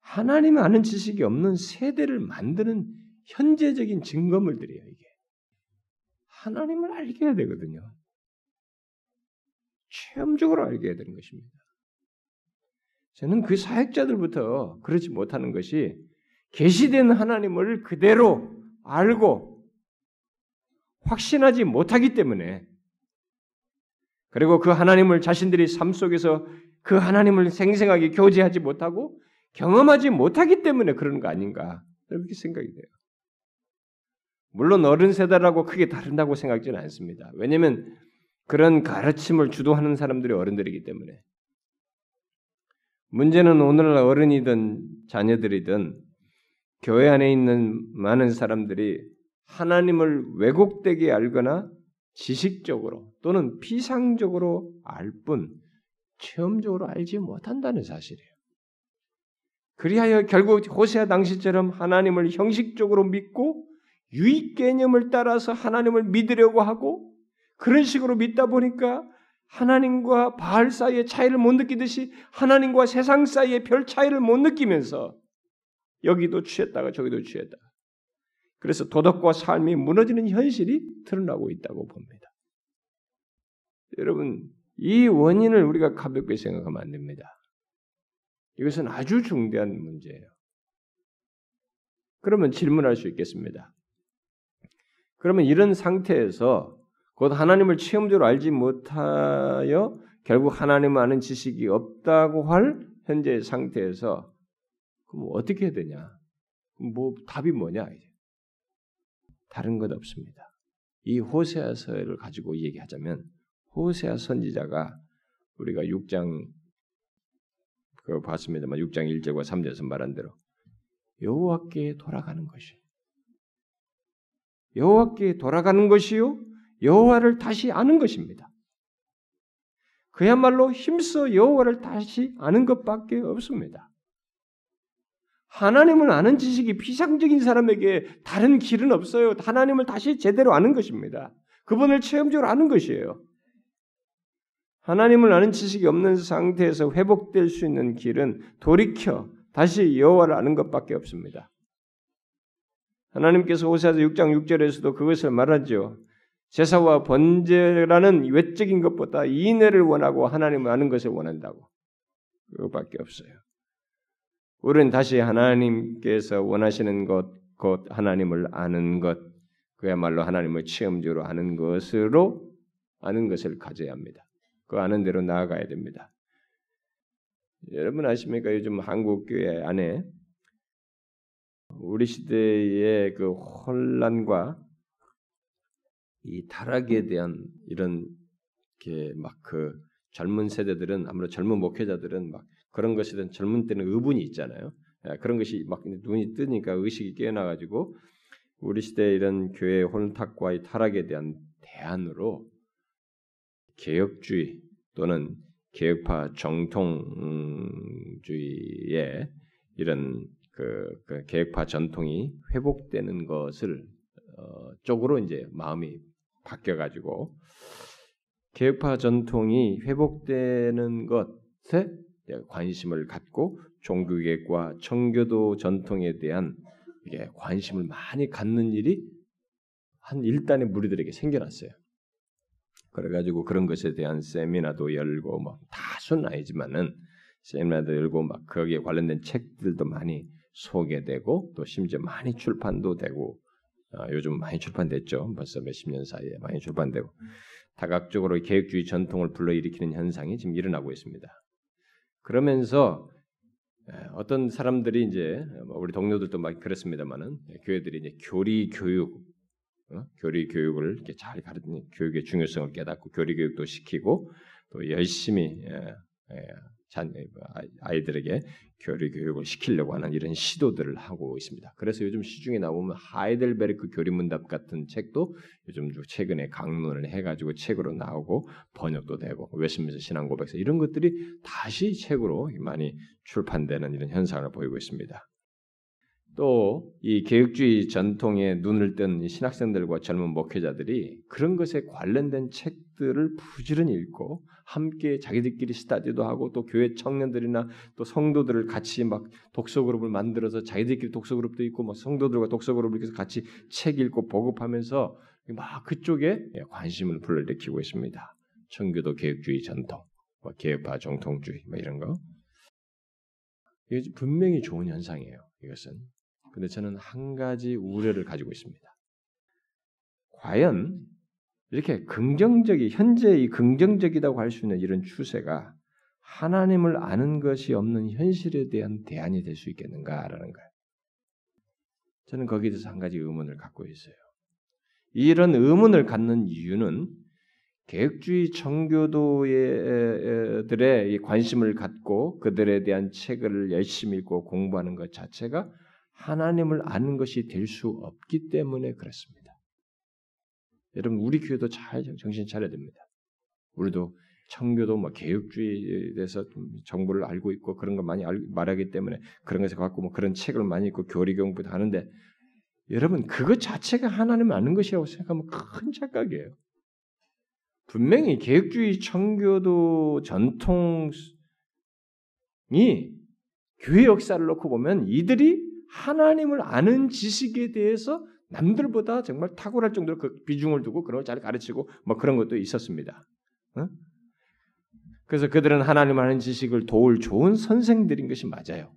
하나님 아는 지식이 없는 세대를 만드는 현재적인 증거물들이에요 이게. 하나님을 알게 해야 되거든요. 체험적으로 알게 해야 되는 것입니다. 저는 그 사역자들부터 그렇지 못하는 것이 계시된 하나님을 그대로 알고 확신하지 못하기 때문에 그리고 그 하나님을 자신들이 삶 속에서 그 하나님을 생생하게 교제하지 못하고 경험하지 못하기 때문에 그런 거 아닌가 이렇게 생각이 돼요. 물론 어른 세대라고 크게 다른다고 생각지는 않습니다. 왜냐하면 그런 가르침을 주도하는 사람들이 어른들이기 때문에 문제는 오늘날 어른이든 자녀들이든 교회 안에 있는 많은 사람들이 하나님을 왜곡되게 알거나 지식적으로 또는 피상적으로 알 뿐 체험적으로 알지 못한다는 사실이에요. 그리하여 결국 호세아 당시처럼 하나님을 형식적으로 믿고 유익 개념을 따라서 하나님을 믿으려고 하고 그런 식으로 믿다 보니까 하나님과 바알 사이의 차이를 못 느끼듯이 하나님과 세상 사이의 별 차이를 못 느끼면서 여기도 취했다가 저기도 취했다. 그래서 도덕과 삶이 무너지는 현실이 드러나고 있다고 봅니다. 여러분, 이 원인을 우리가 가볍게 생각하면 안 됩니다. 이것은 아주 중대한 문제예요. 그러면 질문할 수 있겠습니다. 그러면 이런 상태에서 곧 하나님을 체험적으로 알지 못하여 결국 하나님 아는 지식이 없다고 할 현재 상태에서 그럼 어떻게 해야 되냐? 뭐 답이 뭐냐? 다른 것 없습니다. 이 호세아서를 가지고 얘기하자면 호세아 선지자가 우리가 6장 그 봤습니다만 6장 1절과 3절에서 말한 대로 여호와께 돌아가는 것이 여호와께 돌아가는 것이요 여호와를 다시 아는 것입니다. 그야말로 힘써 여호와를 다시 아는 것밖에 없습니다. 하나님을 아는 지식이 피상적인 사람에게 다른 길은 없어요. 하나님을 다시 제대로 아는 것입니다. 그분을 체험적으로 아는 것이에요. 하나님을 아는 지식이 없는 상태에서 회복될 수 있는 길은 돌이켜 다시 여호와를 아는 것밖에 없습니다. 하나님께서 호세아서 6장 6절에서도 그것을 말하죠. 제사와 번제라는 외적인 것보다 이내를 원하고 하나님을 아는 것을 원한다고. 그것밖에 없어요. 우리는 다시 하나님께서 원하시는 것, 곧 하나님을 아는 것, 그야말로 하나님을 체험적으로 아는 것으로 아는 것을 가져야 합니다. 그 아는 대로 나아가야 됩니다. 여러분 아십니까? 요즘 한국 교회 안에 우리 시대의 그 혼란과 이 타락에 대한 이런 게막 그 젊은 세대들은 아무래도 젊은 목회자들은 막 그런 대한 젊은 때는 의분이 있잖아요. 예, 그런 것이 막 눈이 뜨니까 의식이 깨어나 가지고 우리 시대 이런 교회 혼탁과 이 타락에 대한 대안으로 개혁주의 또는 개혁파 정통주의의 이런 그, 그 개혁파 전통이 회복되는 것을 어, 쪽으로 이제 마음이 바뀌어 가지고 개혁파 전통이 회복되는 것에 관심을 갖고 종교개혁과 청교도 전통에 대한 관심을 많이 갖는 일이 한 일단의 무리들에게 생겨났어요. 그래가지고 그런 것에 대한 세미나도 열고 뭐 다수는 아니지만은 세미나도 열고 막 거기에 관련된 책들도 많이 소개되고 또 심지어 많이 출판도 되고 어, 요즘 많이 출판됐죠. 벌써 몇십 년 사이에 많이 출판되고 다각적으로 개혁주의 전통을 불러일으키는 현상이 지금 일어나고 있습니다. 그러면서 어떤 사람들이 이제 뭐 우리 동료들도 막 그렇습니다만은 교회들이 이제 교리 교육, 어? 교리 교육을 이렇게 잘 가르치는 교육의 중요성을 깨닫고 교리 교육도 시키고 또 열심히 예, 예, 아이들에게 교리 교육을 시키려고 하는 이런 시도들을 하고 있습니다. 그래서 요즘 시중에 나오면 하이델베르크 교리문답 같은 책도 요즘 최근에 강론을 해가지고 책으로 나오고 번역도 되고 웨스트민스터 신앙고백서 이런 것들이 다시 책으로 많이 출판되는 이런 현상을 보이고 있습니다. 또 이 개혁주의 전통에 눈을 뜬 신학생들과 젊은 목회자들이 그런 것에 관련된 책들을 부지런히 읽고 함께 자기들끼리 스터디도 하고 또 교회 청년들이나 또 성도들을 같이 막 독서 그룹을 만들어서 자기들끼리 독서 그룹도 있고 막 성도들과 독서 그룹을 해서 같이 책 읽고 보급하면서 막 그쪽에 관심을 불러일으키고 있습니다. 청교도 개혁주의 전통, 뭐 개혁파 정통주의 뭐 이런 거. 이게 분명히 좋은 현상이에요. 이것은. 근데 저는 한 가지 우려를 가지고 있습니다. 과연 이렇게 긍정적이 현재 이 긍정적이라고 할 수 있는 이런 추세가 하나님을 아는 것이 없는 현실에 대한 대안이 될 수 있겠는가라는 거예요. 저는 거기에 대해서 한 가지 의문을 갖고 있어요. 이런 의문을 갖는 이유는 개혁주의 청교도들의 관심을 갖고 그들에 대한 책을 열심히 읽고 공부하는 것 자체가 하나님을 아는 것이 될 수 없기 때문에 그렇습니다. 여러분 우리 교회도 잘 정신 차려야 됩니다. 우리도 청교도 뭐 개혁주의에 대해서 정보를 알고 있고 그런 거 많이 알, 말하기 때문에 그런 것에 갖고 뭐 그런 책을 많이 읽고 교리 공부도 하는데 여러분 그것 자체가 하나님을 아는 것이라고 생각하면 큰 착각이에요. 분명히 개혁주의 청교도 전통이 교회 역사를 놓고 보면 이들이 하나님을 아는 지식에 대해서 남들보다 정말 탁월할 정도로 그 비중을 두고 그런 걸 잘 가르치고 뭐 그런 것도 있었습니다. 어? 그래서 그들은 하나님 아는 지식을 도울 좋은 선생들인 것이 맞아요.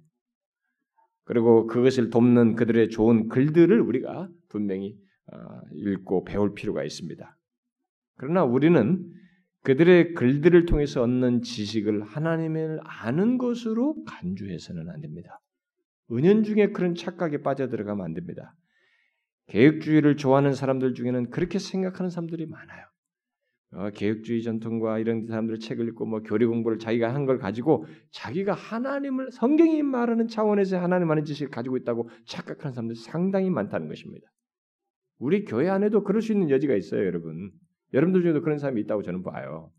그리고 그것을 돕는 그들의 좋은 글들을 우리가 분명히 어, 읽고 배울 필요가 있습니다. 그러나 우리는 그들의 글들을 통해서 얻는 지식을 하나님을 아는 것으로 간주해서는 안 됩니다. 은연중에 그런 착각에 빠져들어가면 안 됩니다. 개혁주의를 좋아하는 사람들 중에는 그렇게 생각하는 사람들이 많아요. 어, 개혁주의 전통과 이런 사람들의 책을 읽고 뭐 교리 공부를 자기가 한 걸 가지고 자기가 하나님을 성경이 말하는 차원에서 하나님 하는 지식을 가지고 있다고 착각하는 사람들이 상당히 많다는 것입니다. 우리 교회 안에도 그럴 수 있는 여지가 있어요, 여러분. 여러분들 중에도 그런 사람이 있다고 저는 봐요.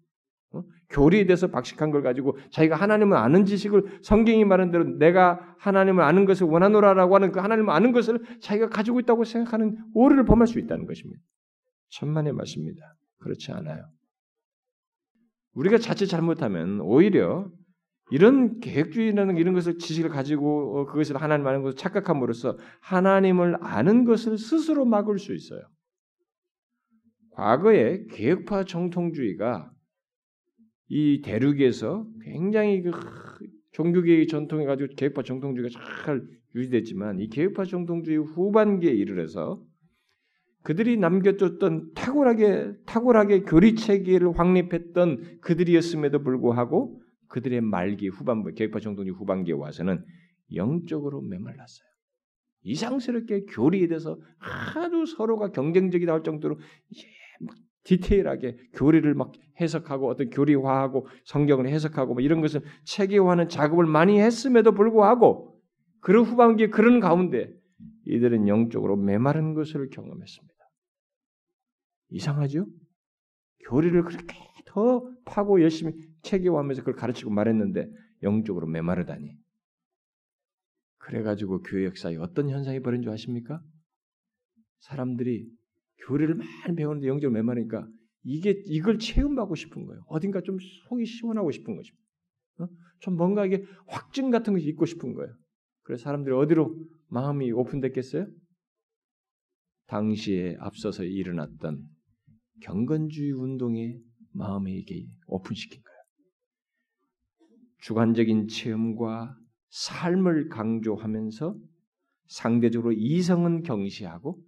어? 교리에 대해서 박식한 걸 가지고 자기가 하나님을 아는 지식을 성경이 말하는 대로 내가 하나님을 아는 것을 원하노라라고 하는 그 하나님을 아는 것을 자기가 가지고 있다고 생각하는 오류를 범할 수 있다는 것입니다. 천만의 말씀입니다. 그렇지 않아요. 우리가 자칫 잘못하면 오히려 이런 계획주의라는 이런 것을 지식을 가지고 어, 그것을 하나님 아는 것을 착각함으로써 하나님을 아는 것을 스스로 막을 수 있어요. 과거에 계획파 정통주의가 이 대륙에서 굉장히 그 종교계의 전통에 가지고 계획파 정통주의가 잘 유지됐지만 이 계획파 정통주의 후반기에 이르러서 그들이 남겨줬던 탁월하게 탁월하게 교리 체계를 확립했던 그들이었음에도 불구하고 그들의 말기 후반부 계획파 정통주의 후반기에 와서는 영적으로 메말랐어요. 이상스럽게 교리에 대해서 아주 서로가 경쟁적이다 할 정도로 디테일하게 교리를 막 해석하고 어떤 교리화하고 성경을 해석하고 뭐 이런 것을 체계화하는 작업을 많이 했음에도 불구하고 그런 후반기에 그런 가운데 이들은 영적으로 메마른 것을 경험했습니다. 이상하죠? 교리를 그렇게 더 파고 열심히 체계화하면서 그걸 가르치고 말했는데 영적으로 메마르다니. 그래가지고 교회 역사에 어떤 현상이 벌어진 줄 아십니까? 사람들이 교리를 많이 배우는데 영적으로 메마르니까 이게 이걸 체험하고 싶은 거예요. 어딘가 좀 속이 시원하고 싶은 것입니다. 어? 좀 뭔가 이게 확증 같은 것이 있고 싶은 거예요. 그래서 사람들이 어디로 마음이 오픈됐겠어요? 당시에 앞서서 일어났던 경건주의 운동에 마음에 이게 오픈시킨 거예요. 주관적인 체험과 삶을 강조하면서 상대적으로 이성은 경시하고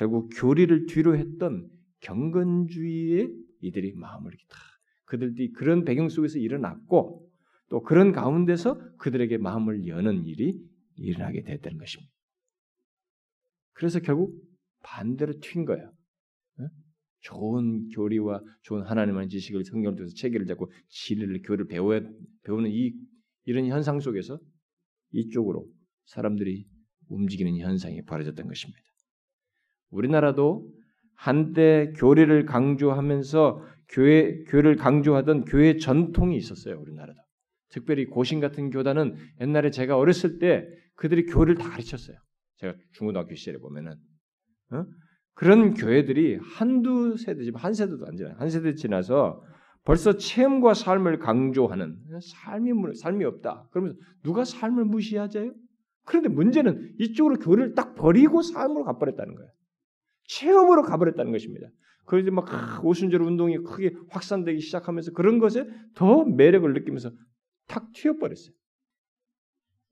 결국 교리를 뒤로 했던 경건주의에 이들이 마음을 다 그들이 그런 배경 속에서 일어났고 또 그런 가운데서 그들에게 마음을 여는 일이 일어나게 됐다는 것입니다. 그래서 결국 반대로 튄 거예요. 좋은 교리와 좋은 하나님의 지식을 성경을 통해서 체계를 잡고 진리를 교리를 배워 배우는 이 이런 현상 속에서 이쪽으로 사람들이 움직이는 현상이 벌어졌던 것입니다. 우리나라도 한때 교리를 강조하면서 교회 교회를 강조하던 교회 전통이 있었어요. 우리나라도. 특별히 고신 같은 교단은 옛날에 제가 어렸을 때 그들이 교리를 다 가르쳤어요. 제가 중고등학교 시절에 보면은 어? 그런 교회들이 한두 세대지만 한 세대도 안 지나 한 세대 지나서 벌써 체험과 삶을 강조하는 삶이 삶이 없다. 그러면서 누가 삶을 무시하자요? 그런데 문제는 이쪽으로 교회를 딱 버리고 삶으로 가버렸다는 거예요. 체험으로 가버렸다는 것입니다. 그래서 막 오순절 운동이 크게 확산되기 시작하면서 그런 것에 더 매력을 느끼면서 탁 튀어버렸어요.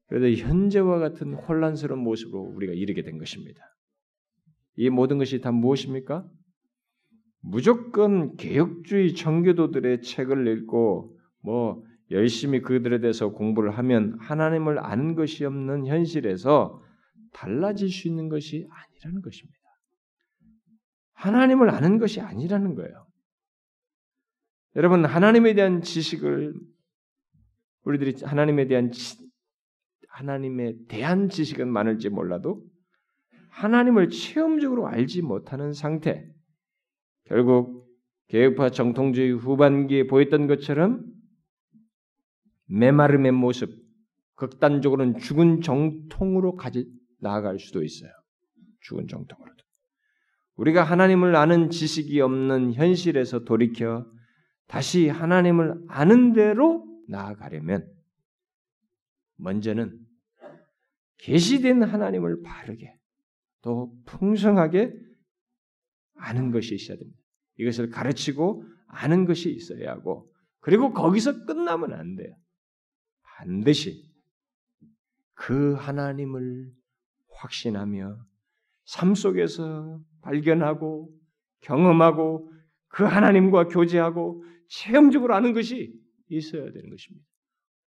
그래도 현재와 같은 혼란스러운 모습으로 우리가 이르게 된 것입니다. 이 모든 것이 다 무엇입니까? 무조건 개혁주의 청교도들의 책을 읽고 뭐 열심히 그들에 대해서 공부를 하면 하나님을 아는 것이 없는 현실에서 달라질 수 있는 것이 아니라는 것입니다. 하나님을 아는 것이 아니라는 거예요. 여러분 하나님에 대한 지식을 우리들이 하나님에 대한 지, 하나님에 대한 지식은 많을지 몰라도 하나님을 체험적으로 알지 못하는 상태, 결국 개혁파 정통주의 후반기에 보였던 것처럼 메마름의 모습, 극단적으로는 죽은 정통으로 가지 나아갈 수도 있어요. 죽은 정통으로도. 우리가 하나님을 아는 지식이 없는 현실에서 돌이켜 다시 하나님을 아는 대로 나아가려면 먼저는 계시된 하나님을 바르게 또 풍성하게 아는 것이 있어야 됩니다. 이것을 가르치고 아는 것이 있어야 하고 그리고 거기서 끝나면 안 돼요. 반드시 그 하나님을 확신하며 삶 속에서 발견하고 경험하고 그 하나님과 교제하고 체험적으로 아는 것이 있어야 되는 것입니다.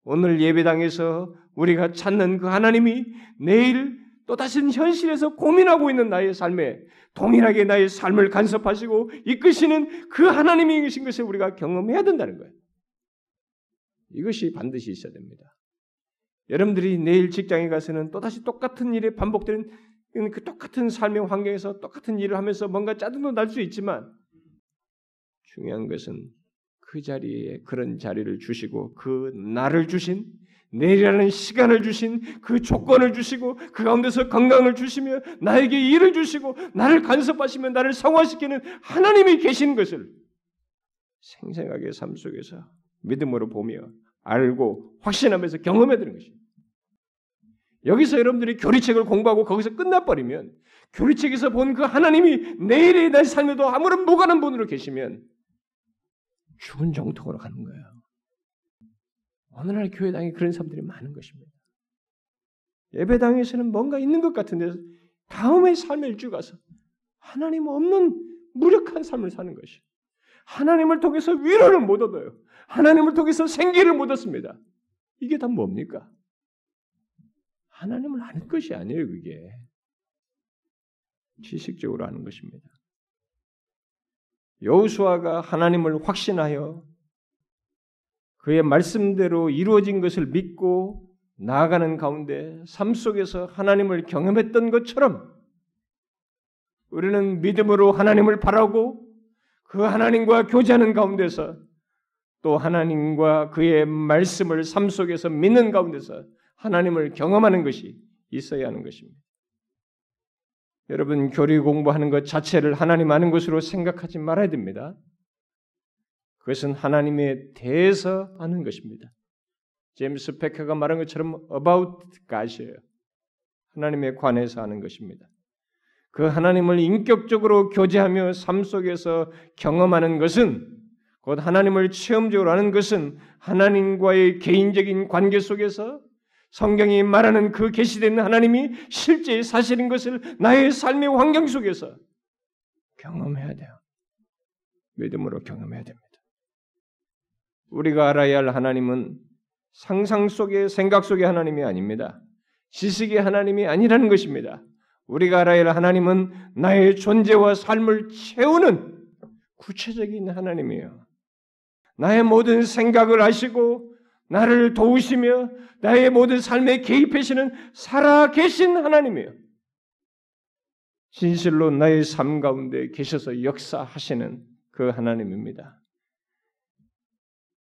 오늘 예배당에서 우리가 찾는 그 하나님이 내일 또 다시 현실에서 고민하고 있는 나의 삶에 동일하게 나의 삶을 간섭하시고 이끄시는 그 하나님이 계신 것을 우리가 경험해야 된다는 거예요. 이것이 반드시 있어야 됩니다. 여러분들이 내일 직장에 가서는 또다시 똑같은 일이 반복되는 그 똑같은 삶의 환경에서 똑같은 일을 하면서 뭔가 짜증도 날 수 있지만 중요한 것은 그 자리에 그런 자리를 주시고 그 나를 주신 내일이라는 시간을 주신 그 조건을 주시고 그 가운데서 건강을 주시며 나에게 일을 주시고 나를 간섭하시며 나를 성화시키는 하나님이 계신 것을 생생하게 삶 속에서 믿음으로 보며 알고 확신하면서 경험해야 되는 것입니다. 여기서 여러분들이 교리책을 공부하고 거기서 끝나버리면 교리책에서 본 그 하나님이 내일의 내 삶에도 아무런 무관한 분으로 계시면 죽은 정통으로 가는 거예요. 오늘날 교회당에 그런 사람들이 많은 것입니다. 예배당에서는 뭔가 있는 것 같은데 다음의 삶의 일주 가서 하나님 없는 무력한 삶을 사는 것이 하나님을 통해서 위로를 못 얻어요. 하나님을 통해서 생기를 못 얻습니다. 이게 다 뭡니까? 하나님을 아는 것이 아니에요, 그게. 지식적으로 아는 것입니다. 여호수아가 하나님을 확신하여 그의 말씀대로 이루어진 것을 믿고 나아가는 가운데 삶 속에서 하나님을 경험했던 것처럼 우리는 믿음으로 하나님을 바라고 그 하나님과 교제하는 가운데서 또 하나님과 그의 말씀을 삶 속에서 믿는 가운데서 하나님을 경험하는 것이 있어야 하는 것입니다. 여러분 교리 공부하는 것 자체를 하나님 아는 것으로 생각하지 말아야 됩니다. 그것은 하나님에 대해서 아는 것입니다. 제임스 페커가 말한 것처럼 about God이에요. 하나님에 관해서 아는 것입니다. 그 하나님을 인격적으로 교제하며 삶 속에서 경험하는 것은 곧 하나님을 체험적으로 아는 것은 하나님과의 개인적인 관계 속에서 성경이 말하는 그 계시된 하나님이 실제 사실인 것을 나의 삶의 환경 속에서 경험해야 돼요. 믿음으로 경험해야 됩니다. 우리가 알아야 할 하나님은 상상 속의 생각 속의 하나님이 아닙니다. 지식의 하나님이 아니라는 것입니다. 우리가 알아야 할 하나님은 나의 존재와 삶을 채우는 구체적인 하나님이에요. 나의 모든 생각을 아시고 나를 도우시며 나의 모든 삶에 개입하시는 살아계신 하나님이에요. 진실로 나의 삶 가운데 계셔서 역사하시는 그 하나님입니다.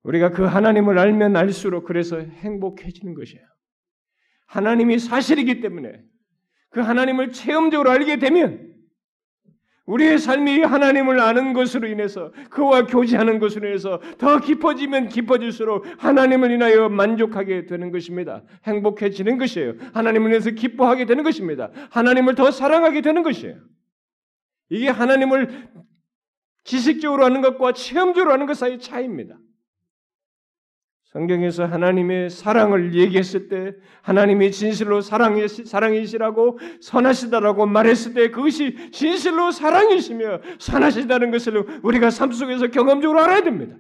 우리가 그 하나님을 알면 알수록 그래서 행복해지는 것이에요. 하나님이 사실이기 때문에 그 하나님을 체험적으로 알게 되면 우리의 삶이 하나님을 아는 것으로 인해서 그와 교제하는 것으로 인해서 더 깊어지면 깊어질수록 하나님을 인하여 만족하게 되는 것입니다. 행복해지는 것이에요. 하나님을 인해서 기뻐하게 되는 것입니다. 하나님을 더 사랑하게 되는 것이에요. 이게 하나님을 지식적으로 하는 것과 체험적으로 하는 것 사이의 차이입니다. 성경에서 하나님의 사랑을 얘기했을 때 하나님이 진실로 사랑이, 사랑이시라고 선하시다라고 말했을 때 그것이 진실로 사랑이시며 선하시다는 것을 우리가 삶 속에서 경험적으로 알아야 됩니다.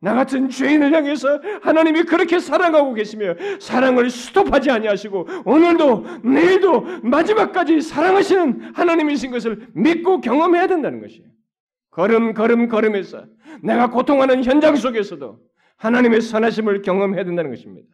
나 같은 죄인을 향해서 하나님이 그렇게 사랑하고 계시며 사랑을 스톱하지 아니하시고 오늘도 내일도 마지막까지 사랑하시는 하나님이신 것을 믿고 경험해야 된다는 것이에요. 걸음 걸음 걸음에서 내가 고통하는 현장 속에서도 하나님의 선하심을 경험해야 된다는 것입니다.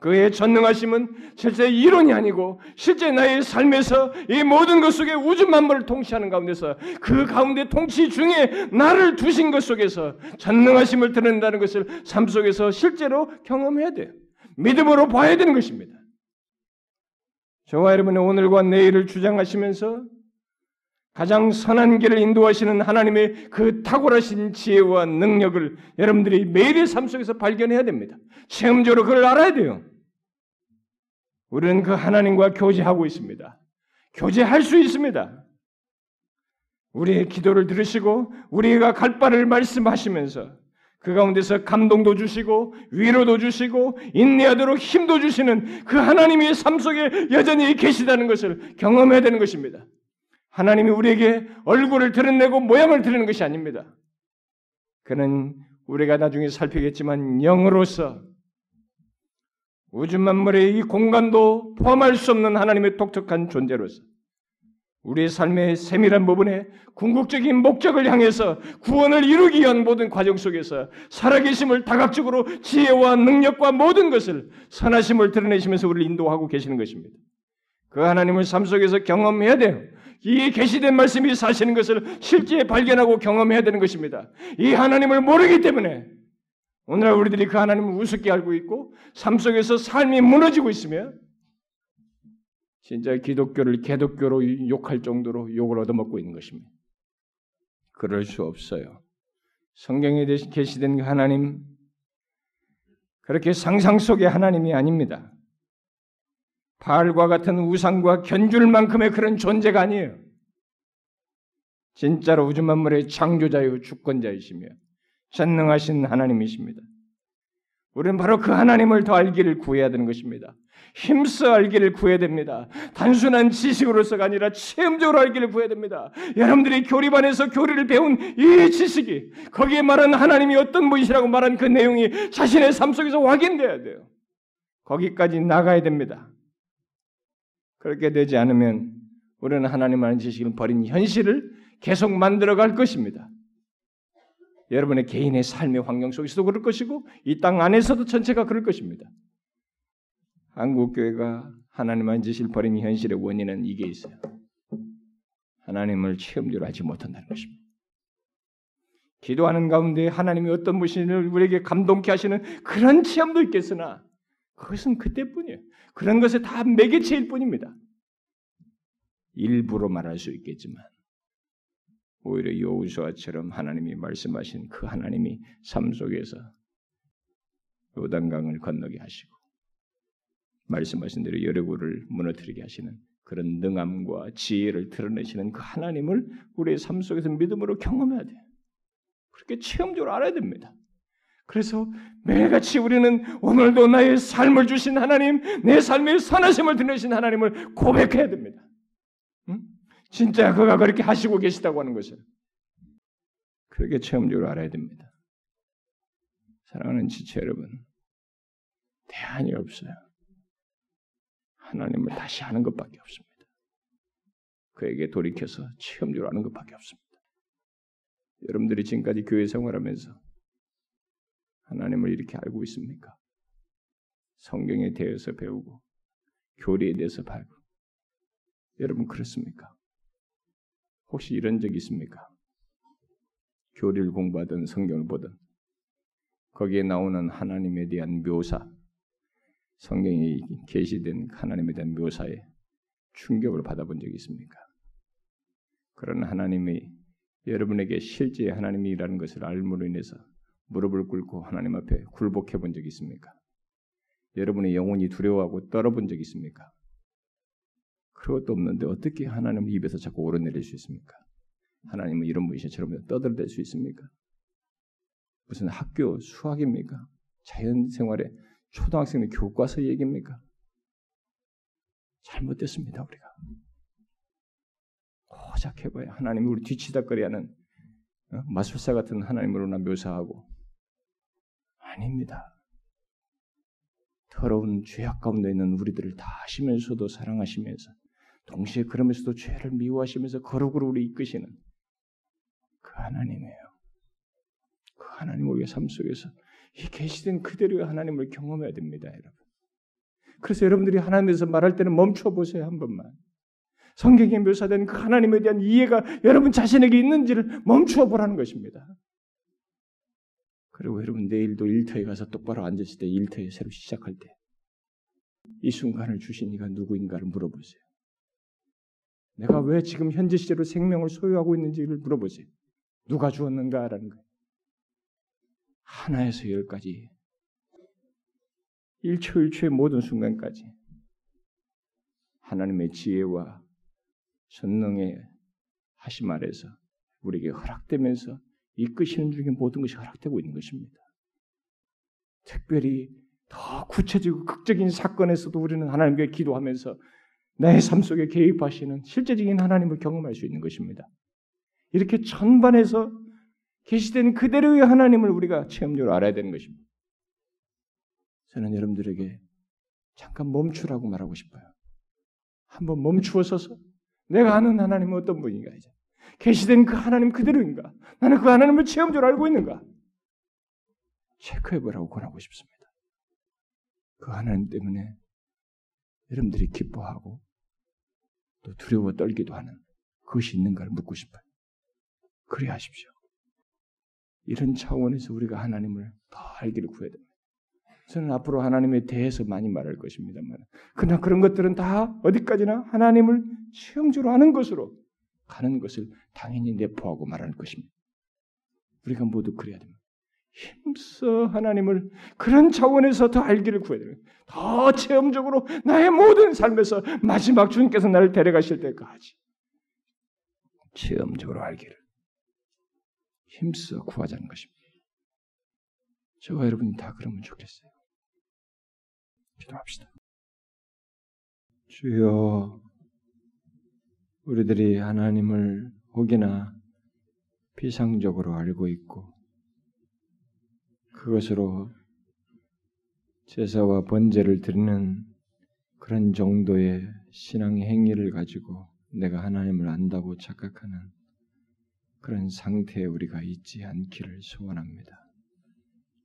그의 전능하심은 실제 이론이 아니고 실제 나의 삶에서 이 모든 것 속에 우주 만물을 통치하는 가운데서 그 가운데 통치 중에 나를 두신 것 속에서 전능하심을 드러낸다는 것을 삶 속에서 실제로 경험해야 돼요. 믿음으로 봐야 되는 것입니다. 저와 여러분의 오늘과 내일을 주장하시면서 가장 선한 길을 인도하시는 하나님의 그 탁월하신 지혜와 능력을 여러분들이 매일의 삶 속에서 발견해야 됩니다. 체험적으로 그걸 알아야 돼요. 우리는 그 하나님과 교제하고 있습니다. 교제할 수 있습니다. 우리의 기도를 들으시고 우리가 갈 바를 말씀하시면서 그 가운데서 감동도 주시고 위로도 주시고 인내하도록 힘도 주시는 그 하나님의 삶 속에 여전히 계시다는 것을 경험해야 되는 것입니다. 하나님이 우리에게 얼굴을 드러내고 모양을 드리는 것이 아닙니다. 그는 우리가 나중에 살피겠지만 영으로서 우주 만물의 이 공간도 포함할 수 없는 하나님의 독특한 존재로서 우리의 삶의 세밀한 부분에 궁극적인 목적을 향해서 구원을 이루기 위한 모든 과정 속에서 살아계심을 다각적으로 지혜와 능력과 모든 것을 선하심을 드러내시면서 우리를 인도하고 계시는 것입니다. 그 하나님을 삶 속에서 경험해야 돼요. 이 계시된 말씀이 사시는 것을 실제 발견하고 경험해야 되는 것입니다. 이 하나님을 모르기 때문에 오늘날 우리들이 그 하나님을 우습게 알고 있고 삶 속에서 삶이 무너지고 있으며 진짜 기독교를 개독교로 욕할 정도로 욕을 얻어먹고 있는 것입니다. 그럴 수 없어요. 성경에 계시된 하나님 그렇게 상상 속의 하나님이 아닙니다. 바알과 같은 우상과 견줄 만큼의 그런 존재가 아니에요. 진짜로 우주 만물의 창조자요 주권자이시며 전능하신 하나님이십니다. 우리는 바로 그 하나님을 더 알기를 구해야 되는 것입니다. 힘써 알기를 구해야 됩니다. 단순한 지식으로서가 아니라 체험적으로 알기를 구해야 됩니다. 여러분들이 교리반에서 교리를 배운 이 지식이 거기에 말한 하나님이 어떤 분이시라고 말한 그 내용이 자신의 삶 속에서 확인돼야 돼요. 거기까지 나가야 됩니다. 그렇게 되지 않으면 우리는 하나님 아는 지식을 버린 현실을 계속 만들어갈 것입니다. 여러분의 개인의 삶의 환경 속에서도 그럴 것이고 이 땅 안에서도 전체가 그럴 것입니다. 한국 교회가 하나님 아는 지식을 버린 현실의 원인은 이게 있어요. 하나님을 체험적으로 하지 못한다는 것입니다. 기도하는 가운데 하나님이 어떤 분신을 우리에게 감동케 하시는 그런 체험도 있겠으나 그것은 그때뿐이에요. 그런 것에 다 매개체일 뿐입니다. 일부로 말할 수 있겠지만 오히려 여우수아처럼 하나님이 말씀하신 그 하나님이 삶 속에서 요단강을 건너게 하시고 말씀하신 대로 여러구를 무너뜨리게 하시는 그런 능함과 지혜를 드러내시는 그 하나님을 우리의 삶 속에서 믿음으로 경험해야 돼요. 그렇게 체험적으로 알아야 됩니다. 그래서 매일같이 우리는 오늘도 나의 삶을 주신 하나님, 내 삶의 선하심을 드러내신 하나님을 고백해야 됩니다. 응? 진짜 그가 그렇게 하시고 계시다고 하는 것을 그렇게 체험적으로 알아야 됩니다. 사랑하는 지체 여러분, 대안이 없어요. 하나님을 다시 하는 것밖에 없습니다. 그에게 돌이켜서 체험적으로 하는 것밖에 없습니다. 여러분들이 지금까지 교회 생활하면서 하나님을 이렇게 알고 있습니까? 성경에 대해서 배우고 교리에 대해서 배우고 여러분 그렇습니까? 혹시 이런 적 있습니까? 교리를 공부하든 성경을 보든 거기에 나오는 하나님에 대한 묘사, 성경에 계시된 하나님에 대한 묘사에 충격을 받아본 적이 있습니까? 그런 하나님이 여러분에게 실제 하나님이라는 것을 알므로 인해서 무릎을 꿇고 하나님 앞에 굴복해 본 적이 있습니까? 여러분의 영혼이 두려워하고 떨어본 적이 있습니까? 그것도 없는데 어떻게 하나님 입에서 자꾸 오르내릴 수 있습니까? 하나님은 이런 분이셔처럼 떠들댈 수 있습니까? 무슨 학교 수학입니까? 자연 생활에 초등학생의 교과서 얘기입니까? 잘못됐습니다 우리가. 고작 해봐야 하나님이 우리 뒤치다거리하는 어? 마술사 같은 하나님으로나 묘사하고 아닙니다. 더러운 죄악 가운데 있는 우리들을 다 하시면서도 사랑하시면서 동시에 그러면서도 죄를 미워하시면서 거룩으로 우리 이끄시는 그 하나님이에요. 그 하나님 우리의 삶 속에서 이 계시된 그대로의 하나님을 경험해야 됩니다, 여러분. 그래서 여러분들이 하나님에서 말할 때는 멈춰 보세요 한 번만. 성경에 묘사된 그 하나님에 대한 이해가 여러분 자신에게 있는지를 멈추어 보라는 것입니다. 그리고 여러분 내일도 일터에 가서 똑바로 앉으실 때 일터에 새로 시작할 때 이 순간을 주신 이가 누구인가를 물어보세요. 내가 왜 지금 현재 시제로 생명을 소유하고 있는지를 물어보세요. 누가 주었는가라는 거예요. 하나에서 열까지 일초일초의 모든 순간까지 하나님의 지혜와 전능의 하심 아래서 우리에게 허락되면서 이끄시는 중에 모든 것이 허락되고 있는 것입니다. 특별히 더 구체적이고 극적인 사건에서도 우리는 하나님께 기도하면서 내 삶 속에 개입하시는 실제적인 하나님을 경험할 수 있는 것입니다. 이렇게 전반에서 계시된 그대로의 하나님을 우리가 체험적으로 알아야 되는 것입니다. 저는 여러분들에게 잠깐 멈추라고 말하고 싶어요. 한번 멈추어 서서 내가 아는 하나님은 어떤 분인가 이제 계시된 그 하나님 그대로인가? 나는 그 하나님을 체험적으로 알고 있는가? 체크해 보라고 권하고 싶습니다. 그 하나님 때문에 여러분들이 기뻐하고 또 두려워 떨기도 하는 그것이 있는가를 묻고 싶어요. 그래 하십시오. 이런 차원에서 우리가 하나님을 더 알기를 구해야 됩니다. 저는 앞으로 하나님에 대해서 많이 말할 것입니다만, 그러나 그런 것들은 다 어디까지나 하나님을 체험적으로 아는 것으로 가는 것을 당연히 내포하고 말하는 것입니다. 우리가 모두 그래야 됩니다. 힘써 하나님을 그런 차원에서 더 알기를 구해야 됩니다. 더 체험적으로 나의 모든 삶에서 마지막 주님께서 나를 데려가실 때까지 체험적으로 알기를 힘써 구하자는 것입니다. 저와 여러분이 다 그러면 좋겠어요. 기도합시다. 주여, 우리들이 하나님을 혹이나 비상적으로 알고 있고, 그것으로 제사와 번제를 드리는 그런 정도의 신앙 행위를 가지고 내가 하나님을 안다고 착각하는 그런 상태에 우리가 있지 않기를 소원합니다.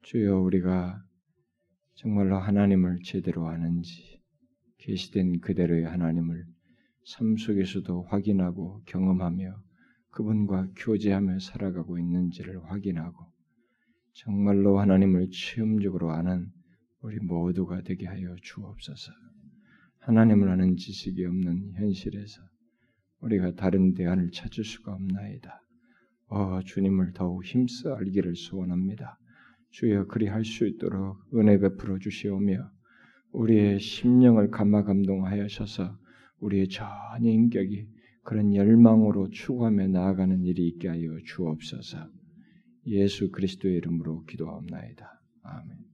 주여 우리가 정말로 하나님을 제대로 아는지 계시된 그대로의 하나님을 삶 속에서도 확인하고 경험하며 그분과 교제하며 살아가고 있는지를 확인하고 정말로 하나님을 체험적으로 아는 우리 모두가 되게 하여 주옵소서. 하나님을 아는 지식이 없는 현실에서 우리가 다른 대안을 찾을 수가 없나이다. 어, 주님을 더욱 힘써 알기를 소원합니다. 주여 그리할 수 있도록 은혜 베풀어 주시오며 우리의 심령을 감화 감동하여셔서 우리의 전 인격이 그런 열망으로 추구하며 나아가는 일이 있게 하여 주옵소서. 예수 그리스도의 이름으로 기도하옵나이다. 아멘.